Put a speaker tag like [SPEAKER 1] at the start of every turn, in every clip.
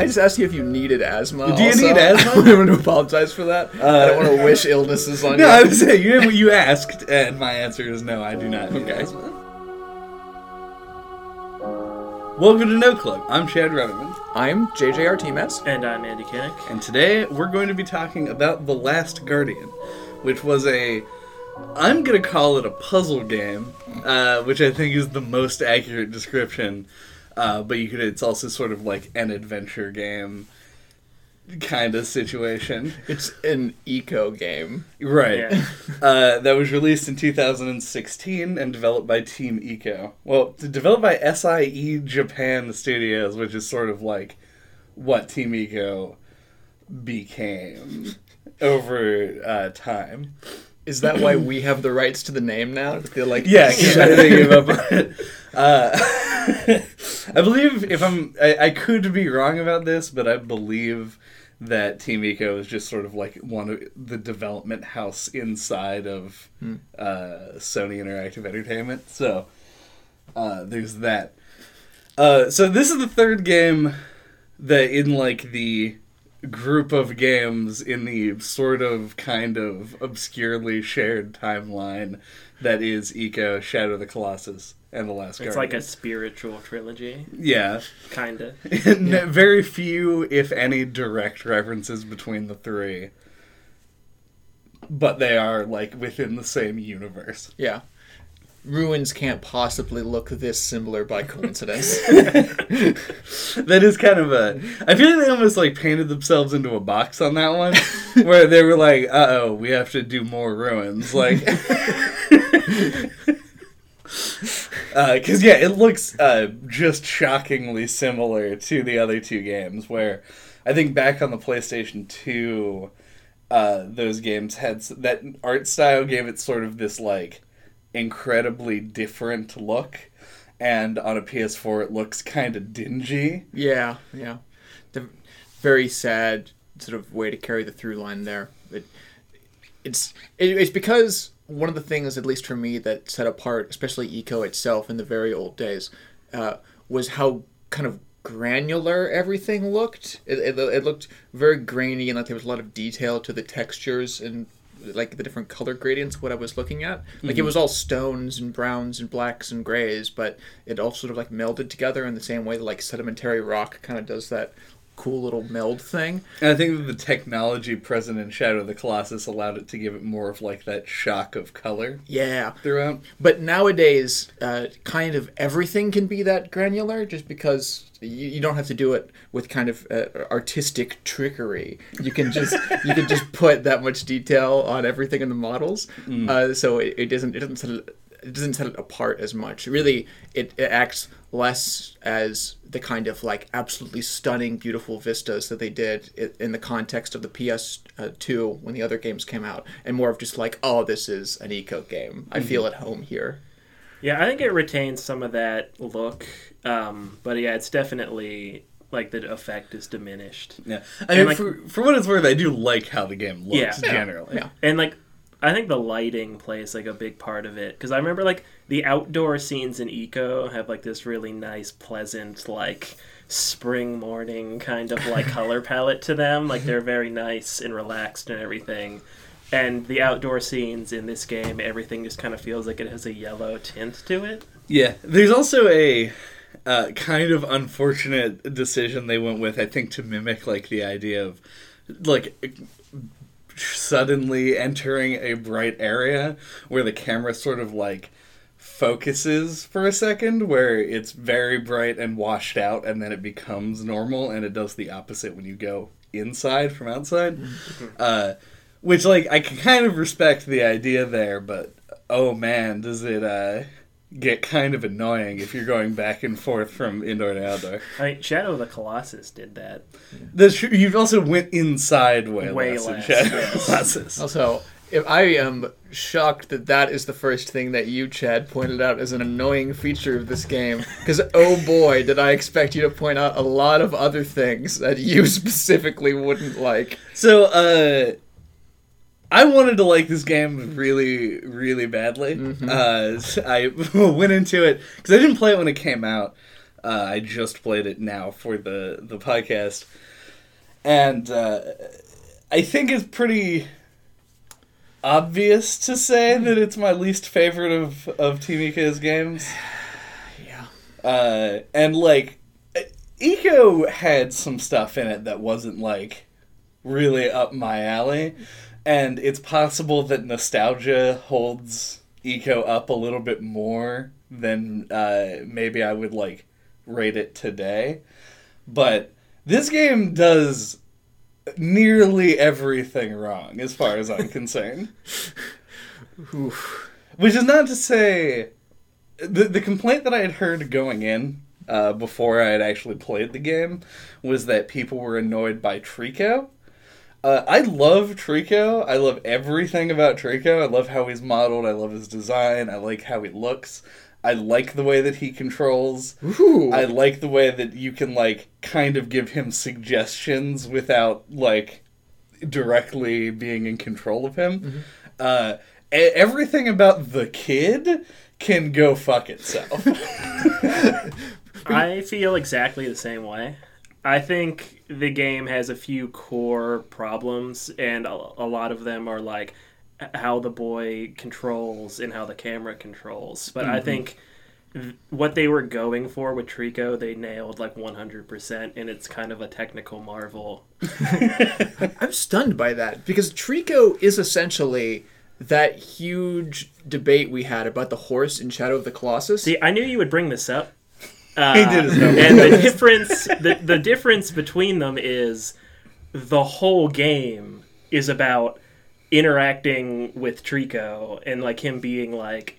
[SPEAKER 1] I just asked you if you needed asthma.
[SPEAKER 2] Do you
[SPEAKER 1] also.
[SPEAKER 2] need asthma?
[SPEAKER 1] I want to apologize for that. I don't want to wish illnesses on
[SPEAKER 2] No,
[SPEAKER 1] you.
[SPEAKER 2] No, I was saying you, you asked, and my answer is no. I do not need
[SPEAKER 1] Okay.
[SPEAKER 2] asthma. Welcome to No Club. I'm Chad Reverman,
[SPEAKER 1] I'm JJ Artemis.
[SPEAKER 3] And I'm Andy Kinnick.
[SPEAKER 2] and today we're going to be talking about The Last Guardian, which was a. I'm gonna call it a puzzle game, uh, which I think is the most accurate description. Uh, but you could, it's also sort of like an adventure game kind of situation.
[SPEAKER 1] It's an Ico game.
[SPEAKER 2] Right.
[SPEAKER 3] Yeah.
[SPEAKER 2] Uh, that was released in 2016 and developed by Team Ico. Well, developed by SIE Japan Studios, which is sort of like what Team Ico became over uh, time.
[SPEAKER 1] Is that why we have the rights to the name now? They're like,
[SPEAKER 2] Yeah, because they gave up on it. Uh, I believe if I'm, I, I could be wrong about this, but I believe that Team Ico is just sort of like one of the development house inside of uh, Sony Interactive Entertainment. So uh, there's that. Uh, so this is the third game that in like the group of games in the sort of kind of obscurely shared timeline that is Ico, Shadow of the Colossus, and The Last
[SPEAKER 3] It's
[SPEAKER 2] Guardian.
[SPEAKER 3] like a spiritual trilogy,
[SPEAKER 2] yeah.
[SPEAKER 3] kinda.
[SPEAKER 2] N- Very few, if any, direct references between the three, but they are like within the same universe.
[SPEAKER 1] Yeah. Ruins can't possibly look this similar by coincidence.
[SPEAKER 2] That is kind of a. I feel like they almost like painted themselves into a box on that one, where they were like, "Uh oh, we have to do more ruins." Like, because yeah, it looks uh, just shockingly similar to the other two games. Where I think back on the PlayStation Two, uh, those games had that art style gave it sort of this like incredibly different look. And on a PS4, it looks kind of dingy.
[SPEAKER 1] yeah, yeah. The very sad sort of way to carry the through line there. It, it's it, it's because one of the things, at least for me, that set apart, especially Ico itself in the very old days, uh, was how kind of granular everything looked. It, it, it looked very grainy and like there was a lot of detail to the textures and like the different color gradients. What I was looking at, like it mm-hmm. was all stones and browns and blacks and grays, but it all sort of like melded together in the same way that like sedimentary rock kind of does that cool little meld thing.
[SPEAKER 2] And I think that the technology present in Shadow of the Colossus allowed it to give it more of like that shock of color
[SPEAKER 1] Yeah.
[SPEAKER 2] throughout.
[SPEAKER 1] But nowadays, uh, kind of everything can be that granular just because you, you don't have to do it with kind of uh, artistic trickery. You can just you can just put that much detail on everything in the models, uh, so it, it doesn't it doesn't set it, it doesn't set it apart as much. Really, it, it acts less as the kind of like absolutely stunning, beautiful vistas that they did in the context of the PS2 when the other games came out, and more of just like, oh, this is an Ico game. I feel at home here.
[SPEAKER 3] Yeah, I think it retains some of that look, um, but yeah, it's definitely like the effect is diminished.
[SPEAKER 2] Yeah, I mean,
[SPEAKER 3] like-
[SPEAKER 2] for, for what it's worth, I do like how the game looks
[SPEAKER 3] Yeah. Yeah.
[SPEAKER 2] generally.
[SPEAKER 1] Yeah.
[SPEAKER 3] And like, I think the lighting plays like a big part of it because I remember like the outdoor scenes in Ico have like this really nice, pleasant, like spring morning kind of like color palette to them. Like they're very nice and relaxed and everything. And the outdoor scenes in this game, everything just kind of feels like it has a yellow tint to it.
[SPEAKER 2] Yeah, there's also a uh, kind of unfortunate decision they went with. I think to mimic like the idea of like suddenly entering a bright area where the camera sort of like focuses for a second where it's very bright and washed out and then it becomes normal and it does the opposite when you go inside from outside. Uh, which like i can kind of respect the idea there but oh man does it uh, get kind of annoying if you're going back and forth from indoor to outdoor
[SPEAKER 3] I mean, Shadow of the Colossus did that.
[SPEAKER 2] That's true. You also went inside way,
[SPEAKER 3] Way
[SPEAKER 2] less,
[SPEAKER 3] less,
[SPEAKER 2] Shadow of the
[SPEAKER 3] yes.
[SPEAKER 2] Colossus.
[SPEAKER 1] Also, if I am shocked that that is the first thing that you, Chad, pointed out as an annoying feature of this game. Because oh boy, did I expect you to point out a lot of other things that you specifically wouldn't like.
[SPEAKER 2] So, uh, I wanted to like this game really, really badly. Uh, so I went into it because I didn't play it when it came out. Uh, I just played it now for the the podcast, and uh, I think it's pretty obvious to say that it's my least favorite of of Team games.
[SPEAKER 1] Yeah.
[SPEAKER 2] Uh, and like, Ico had some stuff in it that wasn't like really up my alley, and it's possible that nostalgia holds Ico up a little bit more than uh, maybe I would like rate it today. But this game does nearly everything wrong as far as I'm concerned. Which is not to say the the complaint that I had heard going in uh, before I had actually played the game was that people were annoyed by Trico. Uh, I love Trico. I love everything about Trico. I love how he's modeled. I love his design. I like how he looks. I like the way that he controls.
[SPEAKER 1] Ooh.
[SPEAKER 2] I like the way that you can like kind of give him suggestions without like directly being in control of him. Uh, e- everything about the kid can go fuck itself.
[SPEAKER 3] I feel exactly the same way. I think the game has a few core problems, and a, a lot of them are like how the boy controls and how the camera controls. But I mm-hmm. think th- what they were going for with Trico, they nailed like 100%, and it's kind of a technical marvel.
[SPEAKER 1] I'm stunned by that because Trico is essentially that huge debate we had about the horse in Shadow of the Colossus.
[SPEAKER 3] See, I knew you would bring this up. Uh,
[SPEAKER 2] He did his homework.
[SPEAKER 3] and the difference, the, the difference between them is the whole game is about interacting with Trico and like him being like,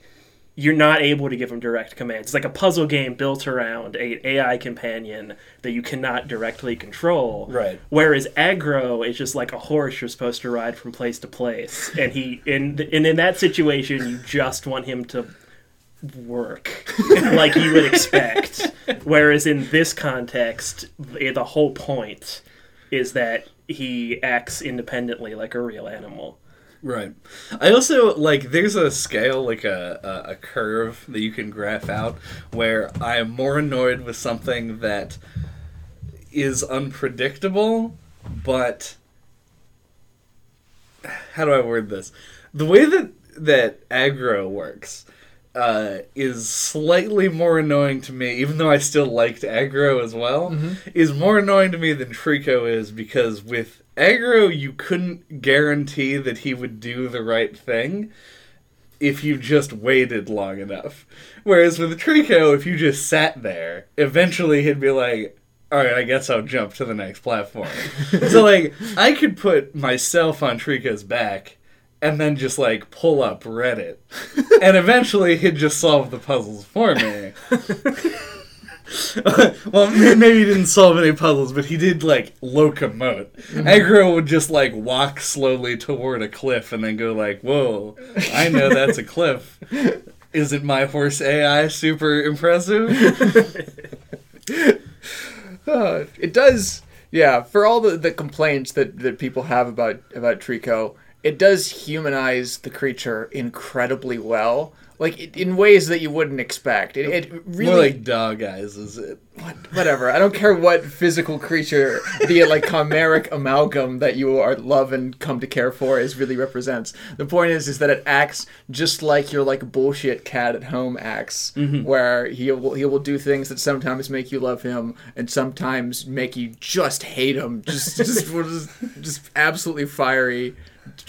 [SPEAKER 3] you're not able to give him direct commands. It's like a puzzle game built around a AI companion that you cannot directly control.
[SPEAKER 2] Right.
[SPEAKER 3] Whereas Agro is just like a horse you're supposed to ride from place to place, and he in and in that situation you just want him to work like you would expect. Whereas in this context, the the whole point is that he acts independently like a real animal.
[SPEAKER 2] Right. I also like there's a scale like a, a a curve that you can graph out where I am more annoyed with something that is unpredictable, but how do I word this? The way that that Agro works uh, is slightly more annoying to me, even though I still liked Agro as well. Is more annoying to me than Trico is because with Agro you couldn't guarantee that he would do the right thing if you just waited long enough. Whereas with Trico, if you just sat there, eventually he'd be like, all right, I guess I'll jump to the next platform. so, like, I could put myself on Trico's back and then just, like, pull up Reddit. and eventually he'd just solve the puzzles for me. well, maybe he didn't solve any puzzles, but he did, like, locomote. Agro would just, like, walk slowly toward a cliff and then go, like, whoa, I know that's a cliff. Isn't my horse AI super impressive?
[SPEAKER 1] Uh, it does, yeah. For all the, the complaints that, that people have about about Trico, it does humanize the creature incredibly well, like in ways that you wouldn't expect. It, it really
[SPEAKER 2] More like dog eyes, is it?
[SPEAKER 1] what, whatever. I don't care what physical creature, the like chimeric amalgam that you are love and come to care for, is really represents. The point is, is that it acts just like your like bullshit cat at home acts, mm-hmm. where he will he will do things that sometimes make you love him and sometimes make you just hate him. Just just just, just absolutely fiery,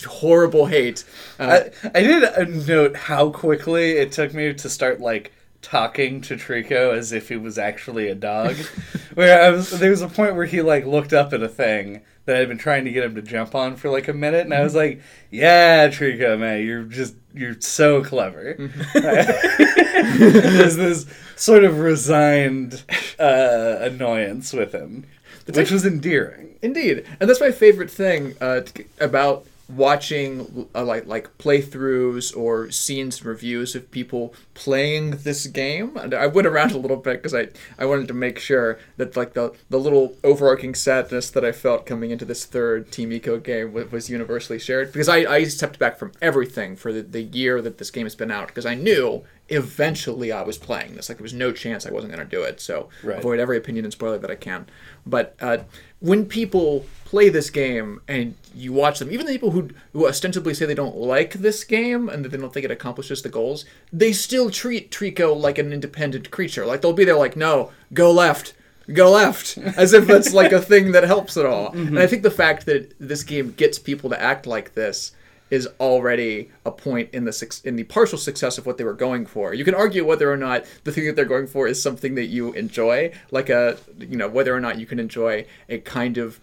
[SPEAKER 1] horrible hate. Uh,
[SPEAKER 2] I, I did uh, note how quickly it took me to start like talking to Trico as if he was actually a dog. where I was, there was a point where he like looked up at a thing that I'd been trying to get him to jump on for like a minute, and I was like, "Yeah, Trico, man, you're just you're so clever." There's this sort of resigned uh, annoyance with him, which was endearing.
[SPEAKER 1] Indeed, and that's my favorite thing uh, about watching uh, like like playthroughs or scenes and reviews of people playing this game. And i went around a little bit because i i wanted to make sure that like the the little overarching sadness that i felt coming into this third team Ico game was, was universally shared. Because i i stepped back from everything for the, the year that this game has been out because i knew eventually i was playing this. Like there was no chance i wasn't going to do it. So
[SPEAKER 2] Right.
[SPEAKER 1] avoid every opinion and spoiler that i can. But uh, when people play this game and you watch them, even the people who, who ostensibly say they don't like this game and that they don't think it accomplishes the goals, they still treat Trico like an independent creature. Like they'll be there like, no, go left, go left, as if that's like a thing that helps at all. Mm-hmm. And I think the fact that this game gets people to act like this is already a point in the in the partial success of what they were going for. You can argue whether or not the thing that they're going for is something that you enjoy, like a you know whether or not you can enjoy a kind of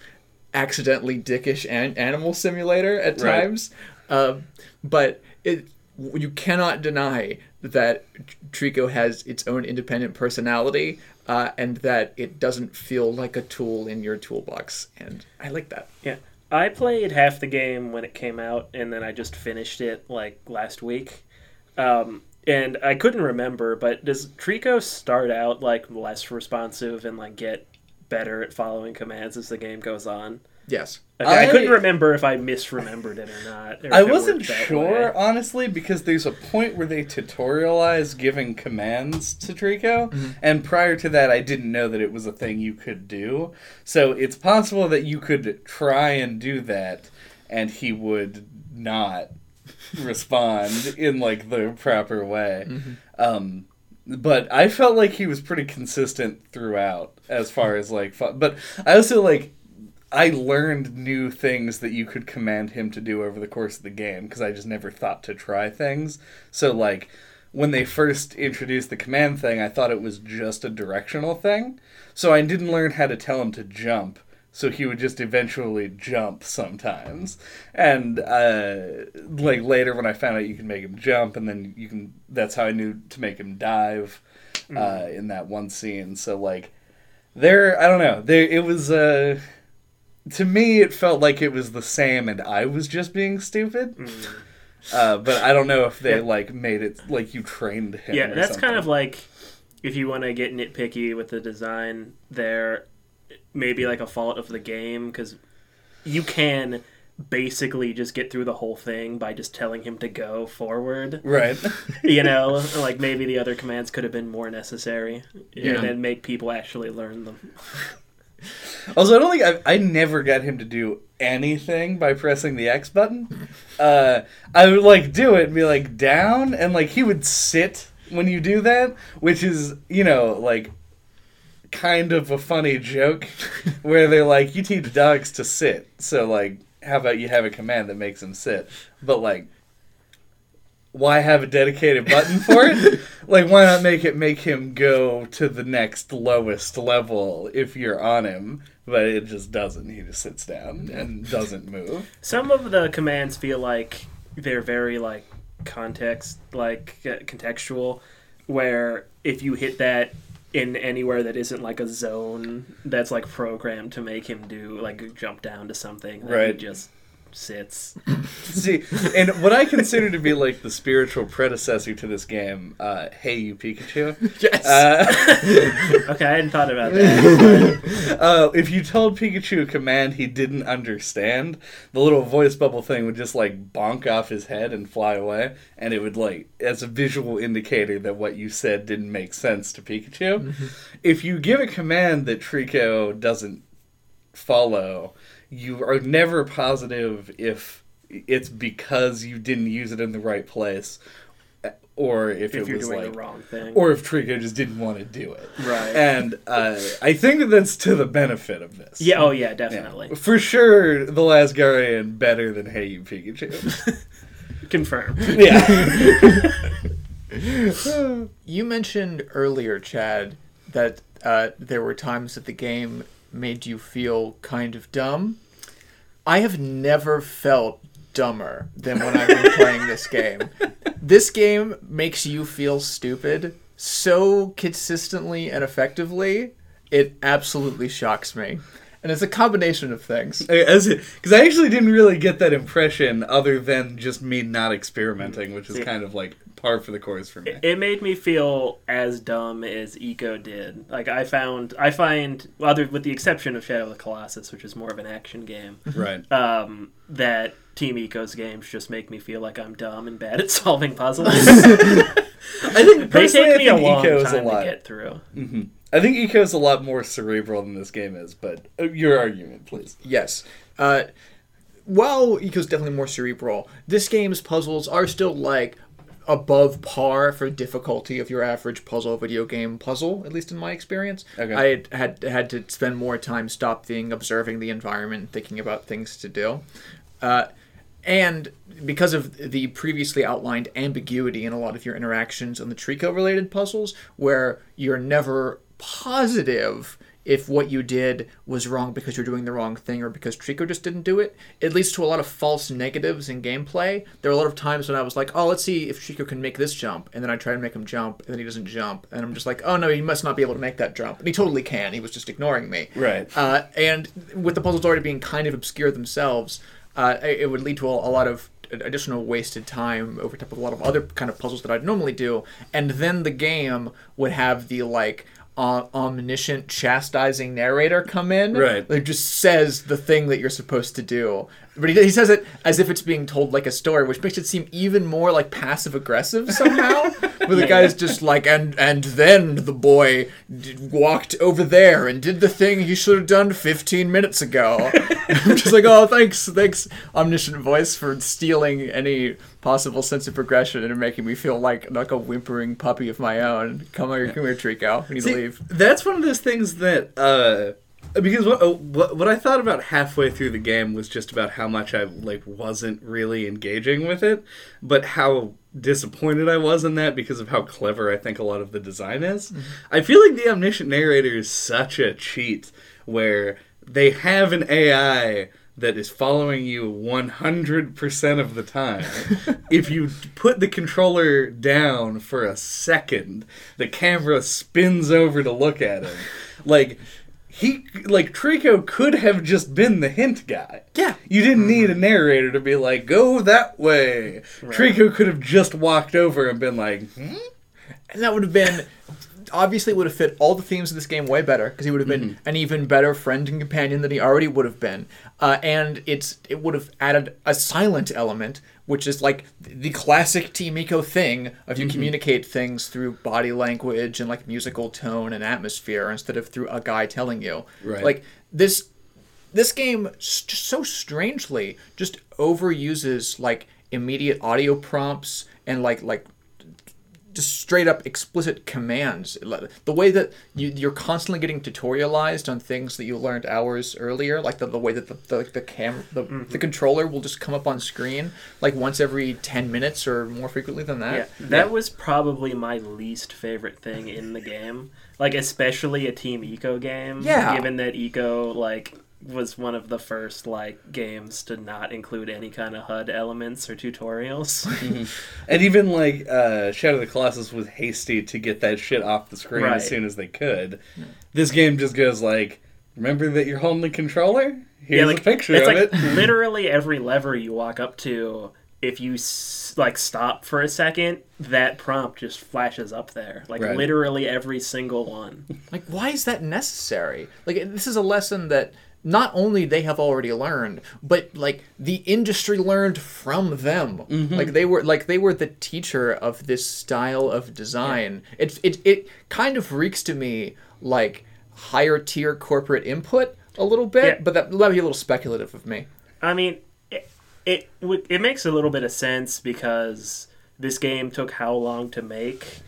[SPEAKER 1] accidentally dickish an- animal simulator at
[SPEAKER 2] Right.
[SPEAKER 1] times. Um, but it you cannot deny that Trico has its own independent personality. Uh, and that it doesn't feel like a tool in your toolbox, and I like that.
[SPEAKER 3] Yeah. I played half the game when it came out, and then I just finished it like last week. Um, and I couldn't remember, but does Trico start out like less responsive and like get better at following commands as the game goes on?
[SPEAKER 1] Yes.
[SPEAKER 3] Okay, I,
[SPEAKER 2] I-
[SPEAKER 3] couldn't remember if I misremembered it or not. or
[SPEAKER 2] I wasn't sure,
[SPEAKER 3] way.
[SPEAKER 2] honestly, because there's a point where they tutorialize giving commands to Trico,
[SPEAKER 3] Mm-hmm.
[SPEAKER 2] and prior to that, I didn't know that it was a thing you could do. So it's possible that you could try and do that, and he would not respond in like the proper way.
[SPEAKER 3] Mm-hmm.
[SPEAKER 2] Um, but I felt like he was pretty consistent throughout, as far as like. fu- But I also like I learned new things that you could command him to do over the course of the game because I just never thought to try things. So like when they first introduced the command thing, I thought it was just a directional thing. So I didn't learn how to tell him to jump. So he would just eventually jump sometimes, and uh, like later when I found out you can make him jump, and then you can. That's how I knew to make him dive uh, in that one scene. So like there, I don't know. There it was. Uh, to me, it felt like it was the same, and I was just being stupid. Uh, but I don't know if they
[SPEAKER 3] Yeah.
[SPEAKER 2] like made it like you trained him.
[SPEAKER 3] Yeah, that's
[SPEAKER 2] something.
[SPEAKER 3] kind of like if you want to get nitpicky with the design there, maybe like a fault of the game because you can basically just get through the whole thing by just telling him to go forward.
[SPEAKER 2] right.
[SPEAKER 3] You know, like maybe the other commands could have been more necessary
[SPEAKER 1] Yeah.
[SPEAKER 3] and then make people actually learn them.
[SPEAKER 2] Also, I don't think I, I never got him to do anything by pressing the X button. Uh, I would like do it and be like down, and like he would sit when you do that, which is you know like kind of a funny joke where they're like you teach dogs to sit, so like how about you have a command that makes him sit, but like. Why have a dedicated button for it? like, why not make it make him go to the next lowest level if you're on him? But it just doesn't. He just sits down and doesn't move.
[SPEAKER 3] Some of the commands feel like they're very like context, like uh, contextual, where if you hit that in anywhere that isn't like a zone that's like programmed to make him do like jump down to something,
[SPEAKER 2] Right.
[SPEAKER 3] just sits.
[SPEAKER 2] See, and what I consider to be like the spiritual predecessor to this game, uh, Hey You Pikachu.
[SPEAKER 1] Yes.
[SPEAKER 2] Uh,
[SPEAKER 3] Okay, I hadn't thought about that.
[SPEAKER 2] uh, if you told Pikachu a command he didn't understand, the little voice bubble thing would just like bonk off his head and fly away, and it would like as a visual indicator that what you said didn't make sense to Pikachu. If you give a command that Trico doesn't follow, you are never positive if it's because you didn't use it in the right place, or if,
[SPEAKER 3] if
[SPEAKER 2] it
[SPEAKER 3] you're
[SPEAKER 2] was
[SPEAKER 3] doing
[SPEAKER 2] like
[SPEAKER 3] the wrong thing.
[SPEAKER 2] or if Trico just didn't want to do it.
[SPEAKER 3] Right.
[SPEAKER 2] And uh, I think that that's to the benefit of this.
[SPEAKER 3] yeah, oh yeah,
[SPEAKER 2] Yeah.
[SPEAKER 3] definitely.
[SPEAKER 2] For sure, The Last Guardian better than Hey You Pikachu.
[SPEAKER 3] Confirmed.
[SPEAKER 2] yeah.
[SPEAKER 1] You mentioned earlier, Chad, that uh, there were times that the game made you feel kind of dumb. I have never felt dumber than when I've been playing this game. This game makes you feel stupid so consistently and effectively, it absolutely shocks me. And it's a combination of things.
[SPEAKER 2] As because I actually didn't really get that impression, other than just me not experimenting, which is
[SPEAKER 3] See-
[SPEAKER 2] kind of like par for the course for me.
[SPEAKER 3] It made me feel as dumb as Ico did. Like I found, I find, other with the exception of Shadow of the Colossus, which is more of an action game,
[SPEAKER 2] right.
[SPEAKER 3] um, that Team Ico's games just make me feel like I'm dumb and bad at solving puzzles.
[SPEAKER 2] I think
[SPEAKER 3] they
[SPEAKER 2] personally,
[SPEAKER 3] take me
[SPEAKER 2] I
[SPEAKER 3] a
[SPEAKER 2] think
[SPEAKER 3] long
[SPEAKER 2] Ico is a
[SPEAKER 3] time to
[SPEAKER 2] lot.
[SPEAKER 3] get through.
[SPEAKER 2] hmm I think Ico is a lot more cerebral than this game is. But uh, your argument, please.
[SPEAKER 1] Yes. Uh, while Ico's definitely more cerebral, this game's puzzles are still like above par for difficulty of your average puzzle video game puzzle, at least in my experience.
[SPEAKER 2] Okay.
[SPEAKER 1] I had, had had to spend more time stopping, observing the environment, thinking about things to do. Uh, and because of the previously outlined ambiguity in a lot of your interactions on the Trico related puzzles, where you're never positive if what you did was wrong because you're doing the wrong thing or because Trico just didn't do it, it leads to a lot of false negatives in gameplay. There are a lot of times when I was like, oh, let's see if Trico can make this jump. And then I try to make him jump, and then he doesn't jump. And I'm just like, oh, no, he must not be able to make that jump. And he totally can. He was just ignoring me.
[SPEAKER 2] Right.
[SPEAKER 1] Uh, and with the puzzles already being kind of obscure themselves, uh, it would lead to a, a lot of additional wasted time over top of a lot of other kind of puzzles that I'd normally do. And then the game would have the like uh, omniscient chastising narrator come in
[SPEAKER 2] Right.
[SPEAKER 1] that just says the thing that you're supposed to do. But he, he says it as if it's being told like a story, which makes it seem even more like passive aggressive somehow. Where the guy's just like, and and then the boy d- walked over there and did the thing he should have done 15 minutes ago. I'm just like, oh, thanks, thanks, omniscient voice, for stealing any possible sense of progression and making me feel like like a whimpering puppy of my own. Come here, come here, Trico. We need
[SPEAKER 2] See,
[SPEAKER 1] to leave.
[SPEAKER 2] That's one of those things that uh because what, uh, what what I thought about halfway through the game was just about how much I like wasn't really engaging with it, but how disappointed I was in that because of how clever I think a lot of the design is. I feel like the omniscient narrator is such a cheat where they have an AI that is following you 100% of the time. if you put the controller down for a second, the camera spins over to look at him. Like he like Trico could have just been the hint guy.
[SPEAKER 1] Yeah.
[SPEAKER 2] You didn't need a narrator to be like, "Go that way." Trico could have just walked over and been like, hmm?
[SPEAKER 1] And that would have been obviously would have fit all the themes of this game way better because he would have been an even better friend and companion than he already would have been. Uh, and it's it would have added a silent element, which is like the classic Team Ico thing of you communicate things through body language and like musical tone and atmosphere instead of through a guy telling you.
[SPEAKER 2] Right.
[SPEAKER 1] Like this this game so strangely just overuses like immediate audio prompts and like like just straight up explicit commands. The way that you, you're constantly getting tutorialized on things that you learned hours earlier, like the, the way that the the, the cam the, mm-hmm. the controller will just come up on screen like once every ten minutes or more frequently than that.
[SPEAKER 3] Yeah,
[SPEAKER 1] that.
[SPEAKER 3] that was probably my least favorite thing in the game. Like especially a Team Ico game.
[SPEAKER 1] Yeah.
[SPEAKER 3] Given that Ico like was one of the first like games to not include any kind of HUD elements or tutorials.
[SPEAKER 2] And even like uh, Shadow of the Colossus was hasty to get that shit off the screen
[SPEAKER 3] Right.
[SPEAKER 2] as soon as they could. This game just goes like, "Remember that you're holding the controller? Here's
[SPEAKER 3] yeah, like
[SPEAKER 2] a picture
[SPEAKER 3] it's
[SPEAKER 2] of
[SPEAKER 3] like
[SPEAKER 2] it."
[SPEAKER 3] literally every lever you walk up to. If you s- like stop for a second, that prompt just flashes up there. Like
[SPEAKER 2] Right.
[SPEAKER 3] literally every single one.
[SPEAKER 1] Like, why is that necessary? Like, this is a lesson that not only they have already learned, but like the industry learned from them. Mm-hmm. Like they were like they were the teacher of this style of design. It's it it kind of reeks to me like higher tier corporate input a little bit,
[SPEAKER 3] Yeah.
[SPEAKER 1] but that that'd be a little speculative of me.
[SPEAKER 3] I mean, it it it makes a little bit of sense because this game took how long to make,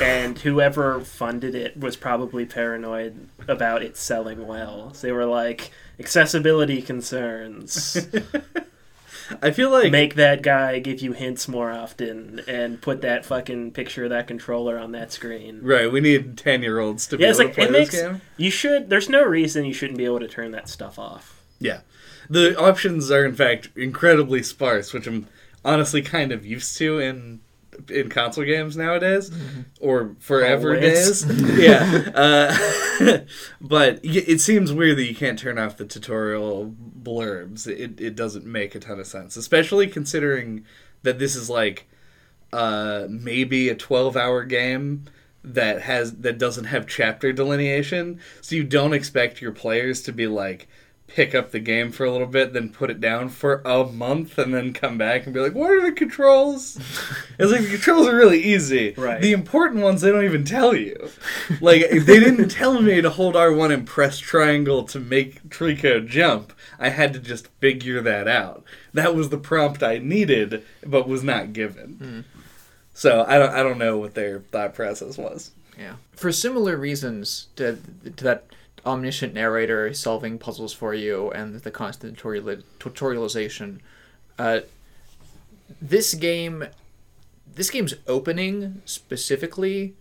[SPEAKER 3] and whoever funded it was probably paranoid about it selling well. So they were like, accessibility concerns.
[SPEAKER 2] I feel like
[SPEAKER 3] Make that guy give you hints more often, and put that fucking picture of that controller on that screen.
[SPEAKER 2] right. We need ten year olds to be
[SPEAKER 3] Yeah, it's
[SPEAKER 2] able
[SPEAKER 3] like
[SPEAKER 2] to play
[SPEAKER 3] it
[SPEAKER 2] this
[SPEAKER 3] makes
[SPEAKER 2] game.
[SPEAKER 3] you should. There's no reason you shouldn't be able to turn that stuff off.
[SPEAKER 2] Yeah, the options are in fact incredibly sparse, which I'm honestly kind of used to in in console games nowadays, or forever
[SPEAKER 3] Always.
[SPEAKER 2] days. yeah, uh, but it seems weird that you can't turn off the tutorial blurbs. It it doesn't make a ton of sense, especially considering that this is like uh, maybe a 12 hour game that has that doesn't have chapter delineation so you don't expect your players to be like pick up the game for a little bit then put it down for a month and then come back and be like what are the controls it's like the controls are really easy
[SPEAKER 3] Right.
[SPEAKER 2] the important ones they don't even tell you like they didn't tell me to hold r1 and press triangle to make trico jump i had to just figure that out that was the prompt i needed but was not given hmm. so I don't I don't know what their thought process was.
[SPEAKER 1] Yeah. For similar reasons to, to that omniscient narrator solving puzzles for you and the constant tutorial, tutorialization, uh, this game, this game's opening specifically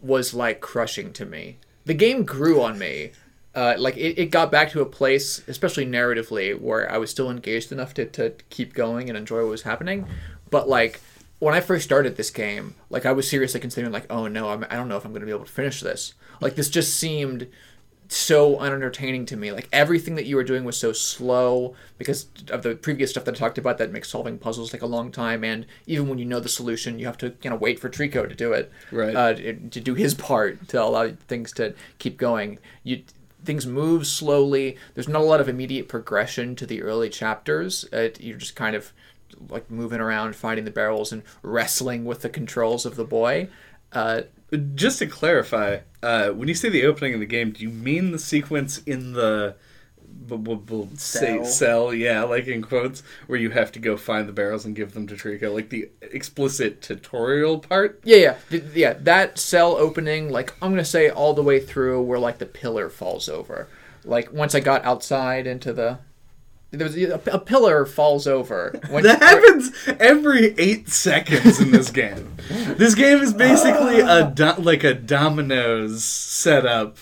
[SPEAKER 1] was like crushing to me. The game grew on me. Uh, like it, it got back to a place, especially narratively, where I was still engaged enough to, to keep going and enjoy what was happening. But like when I first started this game, like I was seriously considering like, oh no, I'm, I don't know if I'm going to be able to finish this. Like this just seemed so unentertaining to me. Like everything that you were doing was so slow because of the previous stuff that I talked about that makes solving puzzles take a long time. And even when you know the solution, you have to you know wait for Trico to do it,
[SPEAKER 2] Right.
[SPEAKER 1] Uh, to do his part to allow things to keep going. You things move slowly. There's not a lot of immediate progression to the early chapters. Uh, you're just kind of like moving around, finding the barrels, and wrestling with the controls of the boy. Uh,
[SPEAKER 2] Just to clarify, uh, when you say the opening of the game, do you mean the sequence in the b- b- b- say
[SPEAKER 3] Cell.
[SPEAKER 2] Yeah, like in quotes, where you have to go find the barrels and give them to Trico, like the explicit tutorial part.
[SPEAKER 1] Yeah, yeah, Th- yeah. That cell opening, like I'm gonna say, all the way through where like the pillar falls over. Like once I got outside into the, there was a, a pillar falls over. When,
[SPEAKER 2] That happens every eight seconds in this game. This game is basically a do- like a Domino's setup,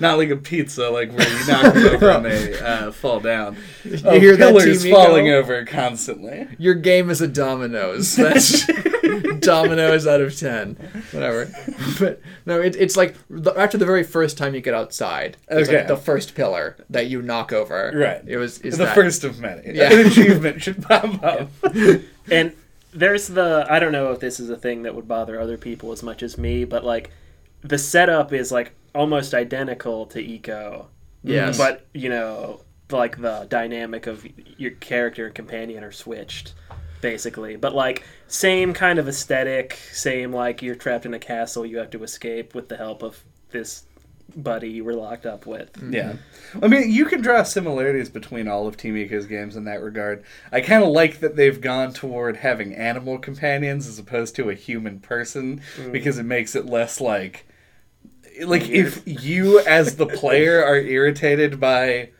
[SPEAKER 2] not like a pizza, like where you knock them over and they uh, fall down. You
[SPEAKER 1] hear that,
[SPEAKER 2] pillars
[SPEAKER 1] Team Ico?
[SPEAKER 2] falling over constantly.
[SPEAKER 1] Your game is a dominoes. That's dominoes out of ten. Whatever. But no, it, it's like the, after the very first time you get outside. It's
[SPEAKER 2] Okay.
[SPEAKER 1] like the first pillar that you knock over.
[SPEAKER 2] Right.
[SPEAKER 1] It was is
[SPEAKER 2] the
[SPEAKER 1] that.
[SPEAKER 2] first of many.
[SPEAKER 1] Yeah.
[SPEAKER 2] An achievement should pop up.
[SPEAKER 3] And there's the I don't know if this is a thing that would bother other people as much as me, but like the setup is like almost identical to Ico.
[SPEAKER 1] Yes.
[SPEAKER 3] But, you know, like the dynamic of your character and companion are switched basically. But like same kind of aesthetic, same like you're trapped in a castle, you have to escape with the help of this buddy you were locked up with. Mm-hmm.
[SPEAKER 2] Yeah. I mean, you can draw similarities between all of Team Ico's games in that regard. I kind of like that they've gone toward having animal companions as opposed to a human person mm. because it makes it less like like if you as the player are irritated by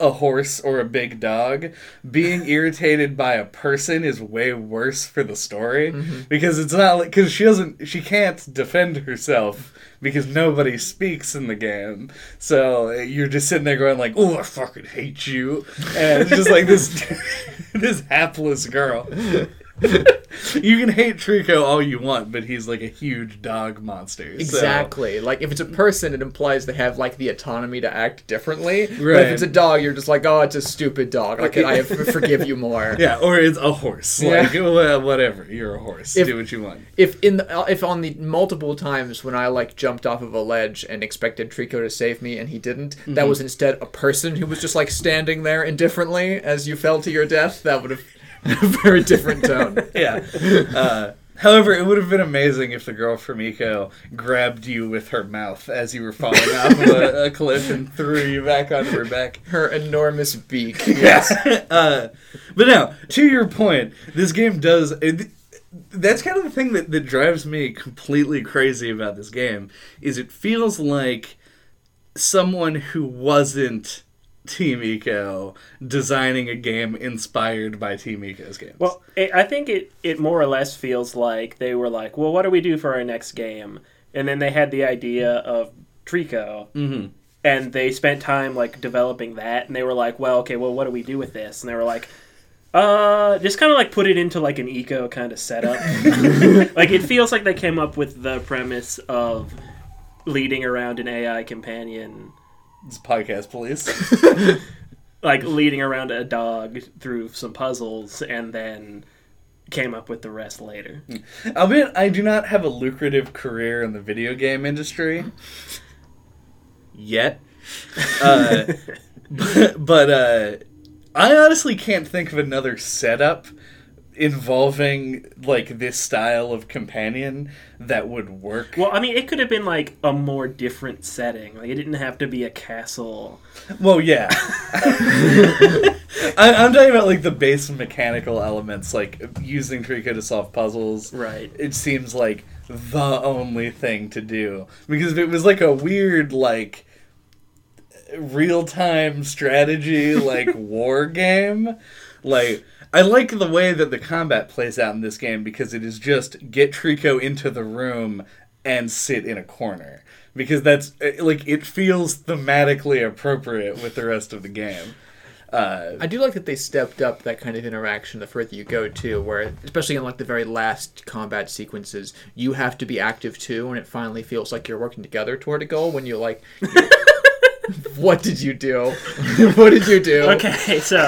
[SPEAKER 2] a horse or a big dog, being irritated by a person is way worse for the story mm-hmm. because it's not like because she doesn't she can't defend herself because nobody speaks in the game. So eh, you're just sitting there going like, "Oh, I fucking hate you," and it's just like this this hapless girl. you can hate Trico all you want, but he's like a huge dog monster. so-
[SPEAKER 1] Exactly. Like if it's a person, it implies they have like the autonomy to act differently. But
[SPEAKER 2] Right.
[SPEAKER 1] if it's a dog, you're just like, oh, it's a stupid dog. Like I forgive you more.
[SPEAKER 2] Yeah, or it's a horse.
[SPEAKER 1] Yeah.
[SPEAKER 2] Like well, whatever, you're a horse.
[SPEAKER 1] If-
[SPEAKER 2] Do what you want.
[SPEAKER 1] If in the, if on the multiple times when I like jumped off of a ledge and expected Trico to save me and he didn't, that
[SPEAKER 2] Mm-hmm.
[SPEAKER 1] was instead a person who was just like standing there indifferently as you fell to your death, that would have a very different tone.
[SPEAKER 2] Yeah. Uh, however, it would have been amazing if the girl from Ico grabbed you with her mouth as you were falling off of a, a cliff and threw you back onto her back.
[SPEAKER 1] Her enormous beak.
[SPEAKER 2] Yes. uh, but now, to your point, this game does. It, that's kind of the thing that, that drives me completely crazy about this game is it feels like someone who wasn't Team Ico designing a game inspired by Team Ico's games.
[SPEAKER 3] Well, it, I think it, it more or less feels like they were like, well, what do we do for our next game? And then they had the idea of Trico,
[SPEAKER 2] Mhm.
[SPEAKER 3] and they spent time like developing that, and they were like, well, okay, well, what do we do with this? And they were like, Uh, just kind of like put it into like an Ico kind of setup. like it feels like they came up with the premise of leading around an AI companion,
[SPEAKER 2] Podcast police.
[SPEAKER 3] like leading around a dog through some puzzles, and then came up with the rest later.
[SPEAKER 2] I'll admit I do not have a lucrative career in the video game industry yet. Uh, but but uh, I honestly can't think of another setup involving like this style of companion that would work.
[SPEAKER 3] Well, I mean, it could have been like a more different setting. Like it didn't have to be a castle.
[SPEAKER 2] Well, yeah. I, I'm talking about like the base mechanical elements, like using Trico to solve puzzles.
[SPEAKER 3] Right.
[SPEAKER 2] It seems like the only thing to do because if it was like a weird like real time strategy like war game, like. I like the way that the combat plays out in this game because it is just get Trico into the room and sit in a corner because that's eh, like it feels thematically appropriate with the rest of the game. Uh,
[SPEAKER 1] I do like that they stepped up that kind of interaction the further you go too, where especially in like the very last combat sequences, you have to be active too, and it finally feels like you're working together toward a goal. When you're like, "What did you do? what did you do?"
[SPEAKER 3] Okay, so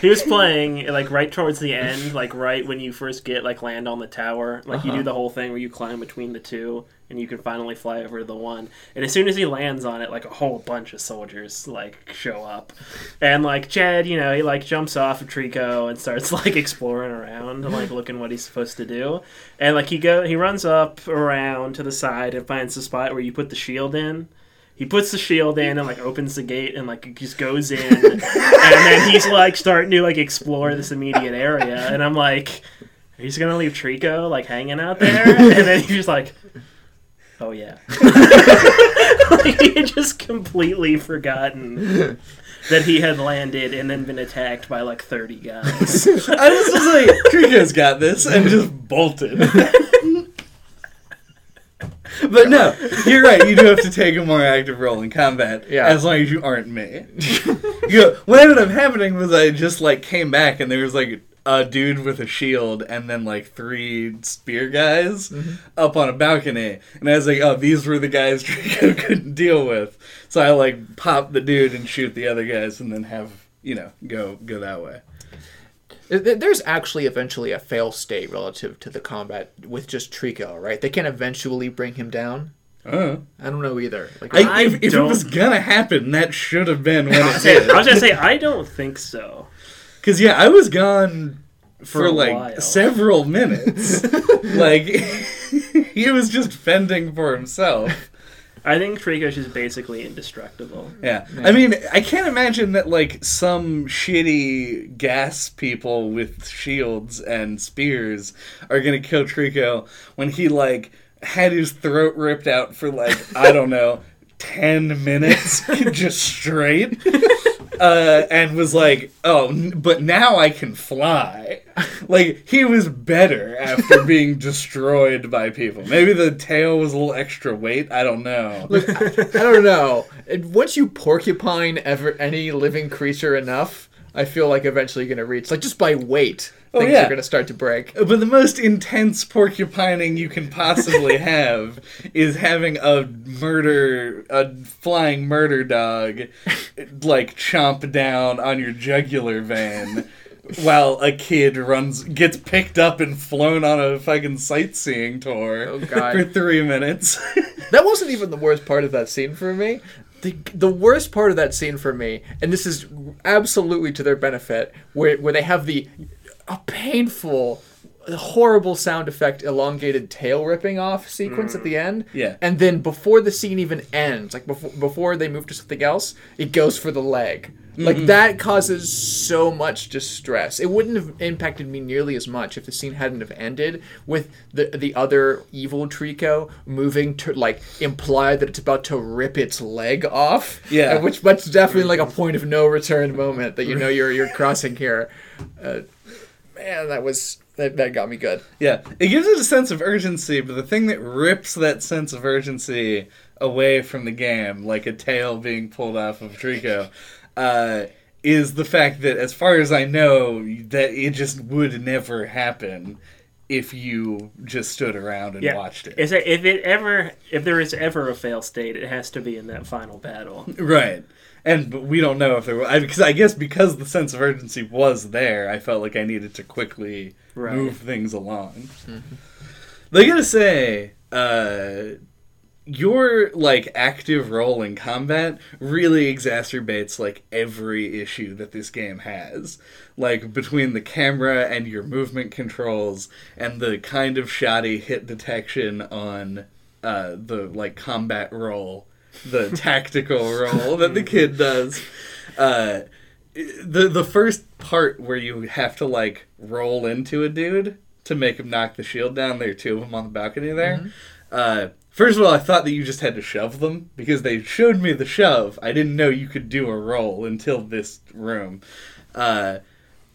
[SPEAKER 3] he was playing like right towards the end, like right when you first get like land on the tower. Like you
[SPEAKER 1] Uh-huh.
[SPEAKER 3] do the whole thing where you climb between the two, and you can finally fly over to the one. And as soon as he lands on it, like a whole bunch of soldiers like show up, and like Chad, you know, he like jumps off of Trico and starts like exploring around, like looking what he's supposed to do. And like he go, he runs up around to the side and finds the spot where you put the shield in. He puts the shield in and like opens the gate and like just goes in, and then he's like starting to like explore this immediate area, and I'm like, he's gonna leave Trico like hanging out there, and then he's just like, oh yeah, like he had just completely forgotten that he had landed and then been attacked by like 30 guys.
[SPEAKER 2] I was just like, Trico's got this, and just bolted. but no, you're right. You do have to take a more active role in combat,
[SPEAKER 1] Yeah.
[SPEAKER 2] as long as you aren't me. you know, what ended up happening was I just like came back, and there was like a dude with a shield, and then like three spear guys mm-hmm. up on a balcony, and I was like, oh, these were the guys Trico couldn't deal with. So I like pop the dude and shoot the other guys, and then have you know go go that way.
[SPEAKER 1] There- There's actually eventually a fail state relative to the combat with just Trico, right? They can eventually bring him down.
[SPEAKER 2] Uh.
[SPEAKER 1] I don't know either. Like,
[SPEAKER 2] I,
[SPEAKER 3] I
[SPEAKER 2] if, if it was gonna happen, that should have been when it
[SPEAKER 3] I was gonna say I don't think so.
[SPEAKER 2] Because yeah, I was gone for,
[SPEAKER 3] For
[SPEAKER 2] like
[SPEAKER 3] while.
[SPEAKER 2] several minutes. like he was just fending for himself.
[SPEAKER 3] I think Trico's is basically indestructible.
[SPEAKER 2] Yeah. I mean, I can't imagine that like some shitty gas people with shields and spears are gonna kill Trico when he like had his throat ripped out for like I don't know. 10 minutes just straight uh, and was like oh n- but now i can fly. Like he was better after being destroyed by people. Maybe the tail was a little extra weight. I don't know.
[SPEAKER 1] Look, I, I don't know. Once you porcupine ever any living creature enough, I feel like eventually you're gonna reach like just by weight,
[SPEAKER 2] Oh,
[SPEAKER 1] things
[SPEAKER 2] yeah.
[SPEAKER 1] are gonna start to break.
[SPEAKER 2] But the most intense porcupining you can possibly have is having a murder, a flying murder dog, like chomp down on your jugular vein, while a kid runs, gets picked up and flown on a fucking sightseeing tour
[SPEAKER 1] Oh,
[SPEAKER 2] for three minutes.
[SPEAKER 1] That wasn't even the worst part of that scene for me. The, the worst part of that scene for me, and this is absolutely to their benefit, where, where they have the a painful, horrible sound effect, elongated tail ripping off sequence at the end.
[SPEAKER 2] Yeah.
[SPEAKER 1] And then before the scene even ends, like before before they move to something else, it goes for the leg. Like that causes so much distress. It wouldn't have impacted me nearly as much if the scene hadn't have ended with the the other evil Trico moving to like imply that it's about to rip its leg off.
[SPEAKER 2] Yeah.
[SPEAKER 1] Which that's definitely like a point of no return moment that you know you're you're crossing here. Uh, man, that was that, that got me good.
[SPEAKER 2] Yeah, it gives it a sense of urgency, but the thing that rips that sense of urgency away from the game, like a tail being pulled off of Trico, uh, is the fact that, as far as I know, that it just would never happen if you just stood around and
[SPEAKER 3] Yeah.
[SPEAKER 2] watched it.
[SPEAKER 3] Is it, if it ever, if there is ever a fail state, it has to be in that final battle.
[SPEAKER 2] Right. And but we don't know if there was because I guess because the sense of urgency was there, I felt like I needed to quickly
[SPEAKER 3] Right.
[SPEAKER 2] move things along. But I gotta say, uh, your like active role in combat really exacerbates like every issue that this game has. Like between the camera and your movement controls and the kind of shoddy hit detection on uh, the like combat role, the tactical role that the kid does. Uh, the the first part where you have to like roll into a dude to make him knock the shield down. There are two of them on the balcony there. Uh, first of all, I thought that you just had to shove them because they showed me the shove. I didn't know you could do a roll until this room. Uh,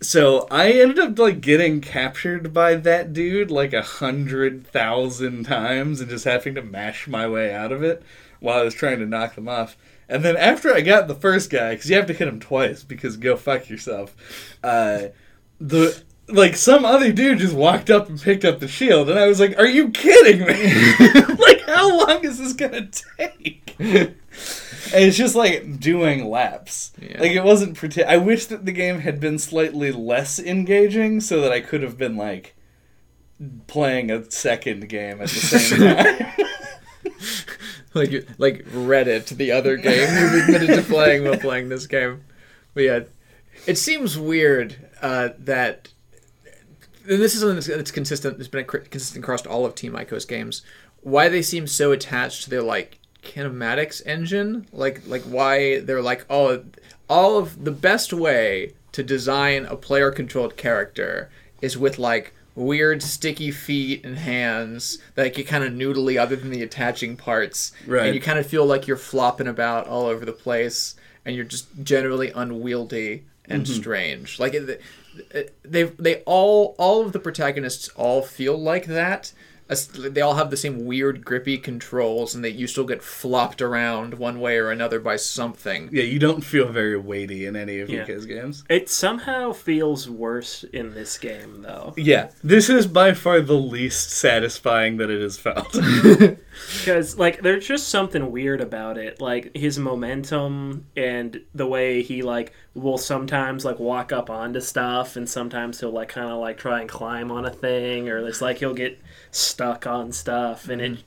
[SPEAKER 2] so I ended up like getting captured by that dude like a hundred thousand times and just having to mash my way out of it while I was trying to knock them off. And then after I got the first guy, because you have to hit him twice, because go fuck yourself. Uh, the like some other dude just walked up and picked up the shield, and I was like, "Are you kidding me? like, how long is this gonna take?" And it's just like doing laps.
[SPEAKER 1] Yeah.
[SPEAKER 2] Like it wasn't pretend. I wish that the game had been slightly less engaging, so that I could have been like playing a second game at the same time.
[SPEAKER 1] like like Reddit, the other game you've admitted to playing while playing this game. But yeah, it seems weird uh, that and this is something that's, that's consistent. It's been cr- consistent across all of Team Ico's games. Why they seem so attached to their like kinematics engine, like like why they're like oh, all of the best way to design a player controlled character is with like weird sticky feet and hands that get kind of noodly other than the attaching parts.
[SPEAKER 2] Right.
[SPEAKER 1] and you kind of feel like you're flopping about all over the place and you're just generally unwieldy and mm-hmm. strange. Like it, it- they they all all of the protagonists all feel like that they all have the same weird grippy controls and that you still get flopped around one way or another by something
[SPEAKER 2] yeah, you don't feel very weighty in any of
[SPEAKER 3] Yeah.
[SPEAKER 2] Ico's games.
[SPEAKER 3] It somehow feels worse in this game, though.
[SPEAKER 2] Yeah, this is by far the least satisfying that it has felt.
[SPEAKER 3] Because, like, there's just something weird about it. Like, his momentum and the way he, like, will sometimes, like, walk up onto stuff and sometimes he'll, like, kind of, like, try and climb on a thing or it's like he'll get stuck on stuff and it. Mm-hmm.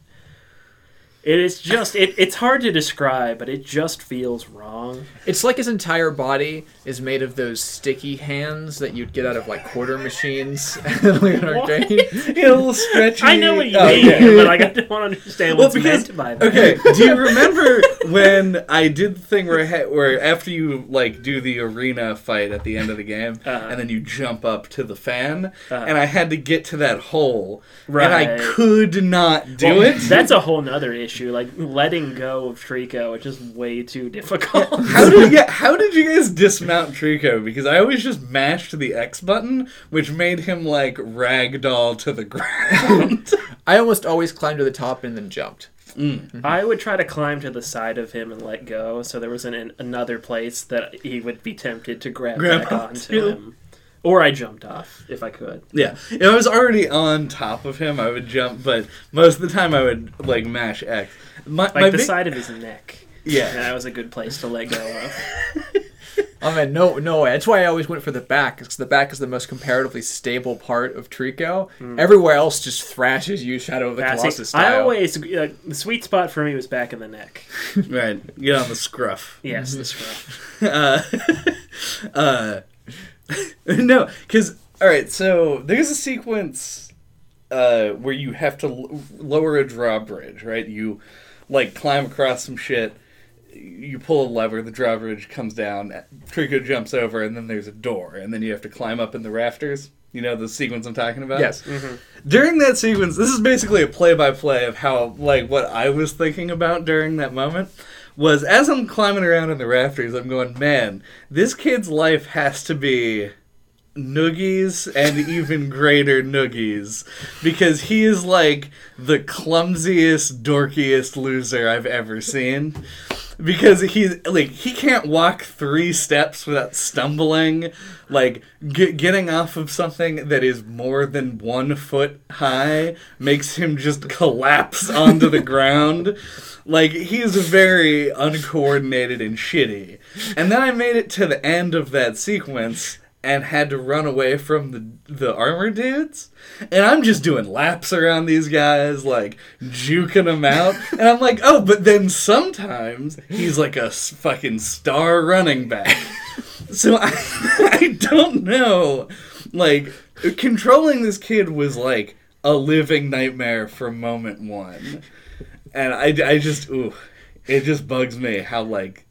[SPEAKER 3] It is just it, it's hard to describe, but it just feels wrong.
[SPEAKER 1] It's like his entire body is made of those sticky hands that you'd get out of like quarter machines at an arcade.
[SPEAKER 2] a little stretchy.
[SPEAKER 3] I know what you
[SPEAKER 2] Oh,
[SPEAKER 3] mean,
[SPEAKER 2] okay.
[SPEAKER 3] but I don't understand
[SPEAKER 2] Well,
[SPEAKER 3] what's
[SPEAKER 2] because-
[SPEAKER 3] meant by that.
[SPEAKER 2] Okay, do you remember when I did the thing where where after you like do the arena fight at the end of the game,
[SPEAKER 3] Uh-huh.
[SPEAKER 2] and then you jump up to the fan,
[SPEAKER 3] Uh-huh.
[SPEAKER 2] and I had to get to that hole, right. and I could not do
[SPEAKER 3] Well,
[SPEAKER 2] it.
[SPEAKER 3] That's a whole nother issue. Like letting go of Trico, which is way too difficult.
[SPEAKER 2] How did yeah, how did you guys dismount Trico? Because I always just mashed the X button, which made him like ragdoll to the ground.
[SPEAKER 1] I almost always climbed to the top and then jumped. Mm.
[SPEAKER 3] I would try to climb to the side of him and let go, so there was an, an another place that he would be tempted to grab,
[SPEAKER 2] Grab
[SPEAKER 3] back onto
[SPEAKER 2] onto.
[SPEAKER 3] him. Or I jumped off if I could.
[SPEAKER 2] yeah, if I was already on top of him, I would jump, but most of the time I would like mash X. My,
[SPEAKER 3] Like
[SPEAKER 2] my
[SPEAKER 3] the
[SPEAKER 2] big-
[SPEAKER 3] side of his neck.
[SPEAKER 2] Yeah.
[SPEAKER 3] That was a good place to let go of.
[SPEAKER 1] Oh man, no, no way. That's why I always went for the back, because the back is the most comparatively stable part of Trico. Everywhere else just thrashes you, Shadow of the
[SPEAKER 3] Yeah, see,
[SPEAKER 1] Colossus
[SPEAKER 3] I always uh, the sweet spot for me was back in the neck.
[SPEAKER 2] right, get on the scruff.
[SPEAKER 3] Yes, the scruff.
[SPEAKER 2] uh, uh, no, because all right. So there's a sequence uh, where you have to l- lower a drawbridge, right? You like climb across some shit. You pull a lever, the drawbridge comes down. Trico jumps over, and then there's a door, and then you have to climb up in the rafters. You know the sequence I'm talking about?
[SPEAKER 1] Yes.
[SPEAKER 2] during that sequence this is basically a play-by-play of how like what i was thinking about during that moment was as i'm climbing around in the rafters i'm going man this kid's life has to be noogies and even greater noogies because he is like the clumsiest dorkiest loser i've ever seen because he's like he can't walk three steps without stumbling like get, getting off of something that is more than one foot high makes him just collapse onto the ground. Like he's very uncoordinated and shitty. And then i made it to the end of that sequence and had to run away from the the armor dudes. And I'm just doing laps around these guys, like juking them out. And I'm like, oh, but then sometimes he's like a fucking star running back. So I, I don't know. Like, controlling this kid was like a living nightmare from moment one. And I, I just, ooh, it just bugs me how, like,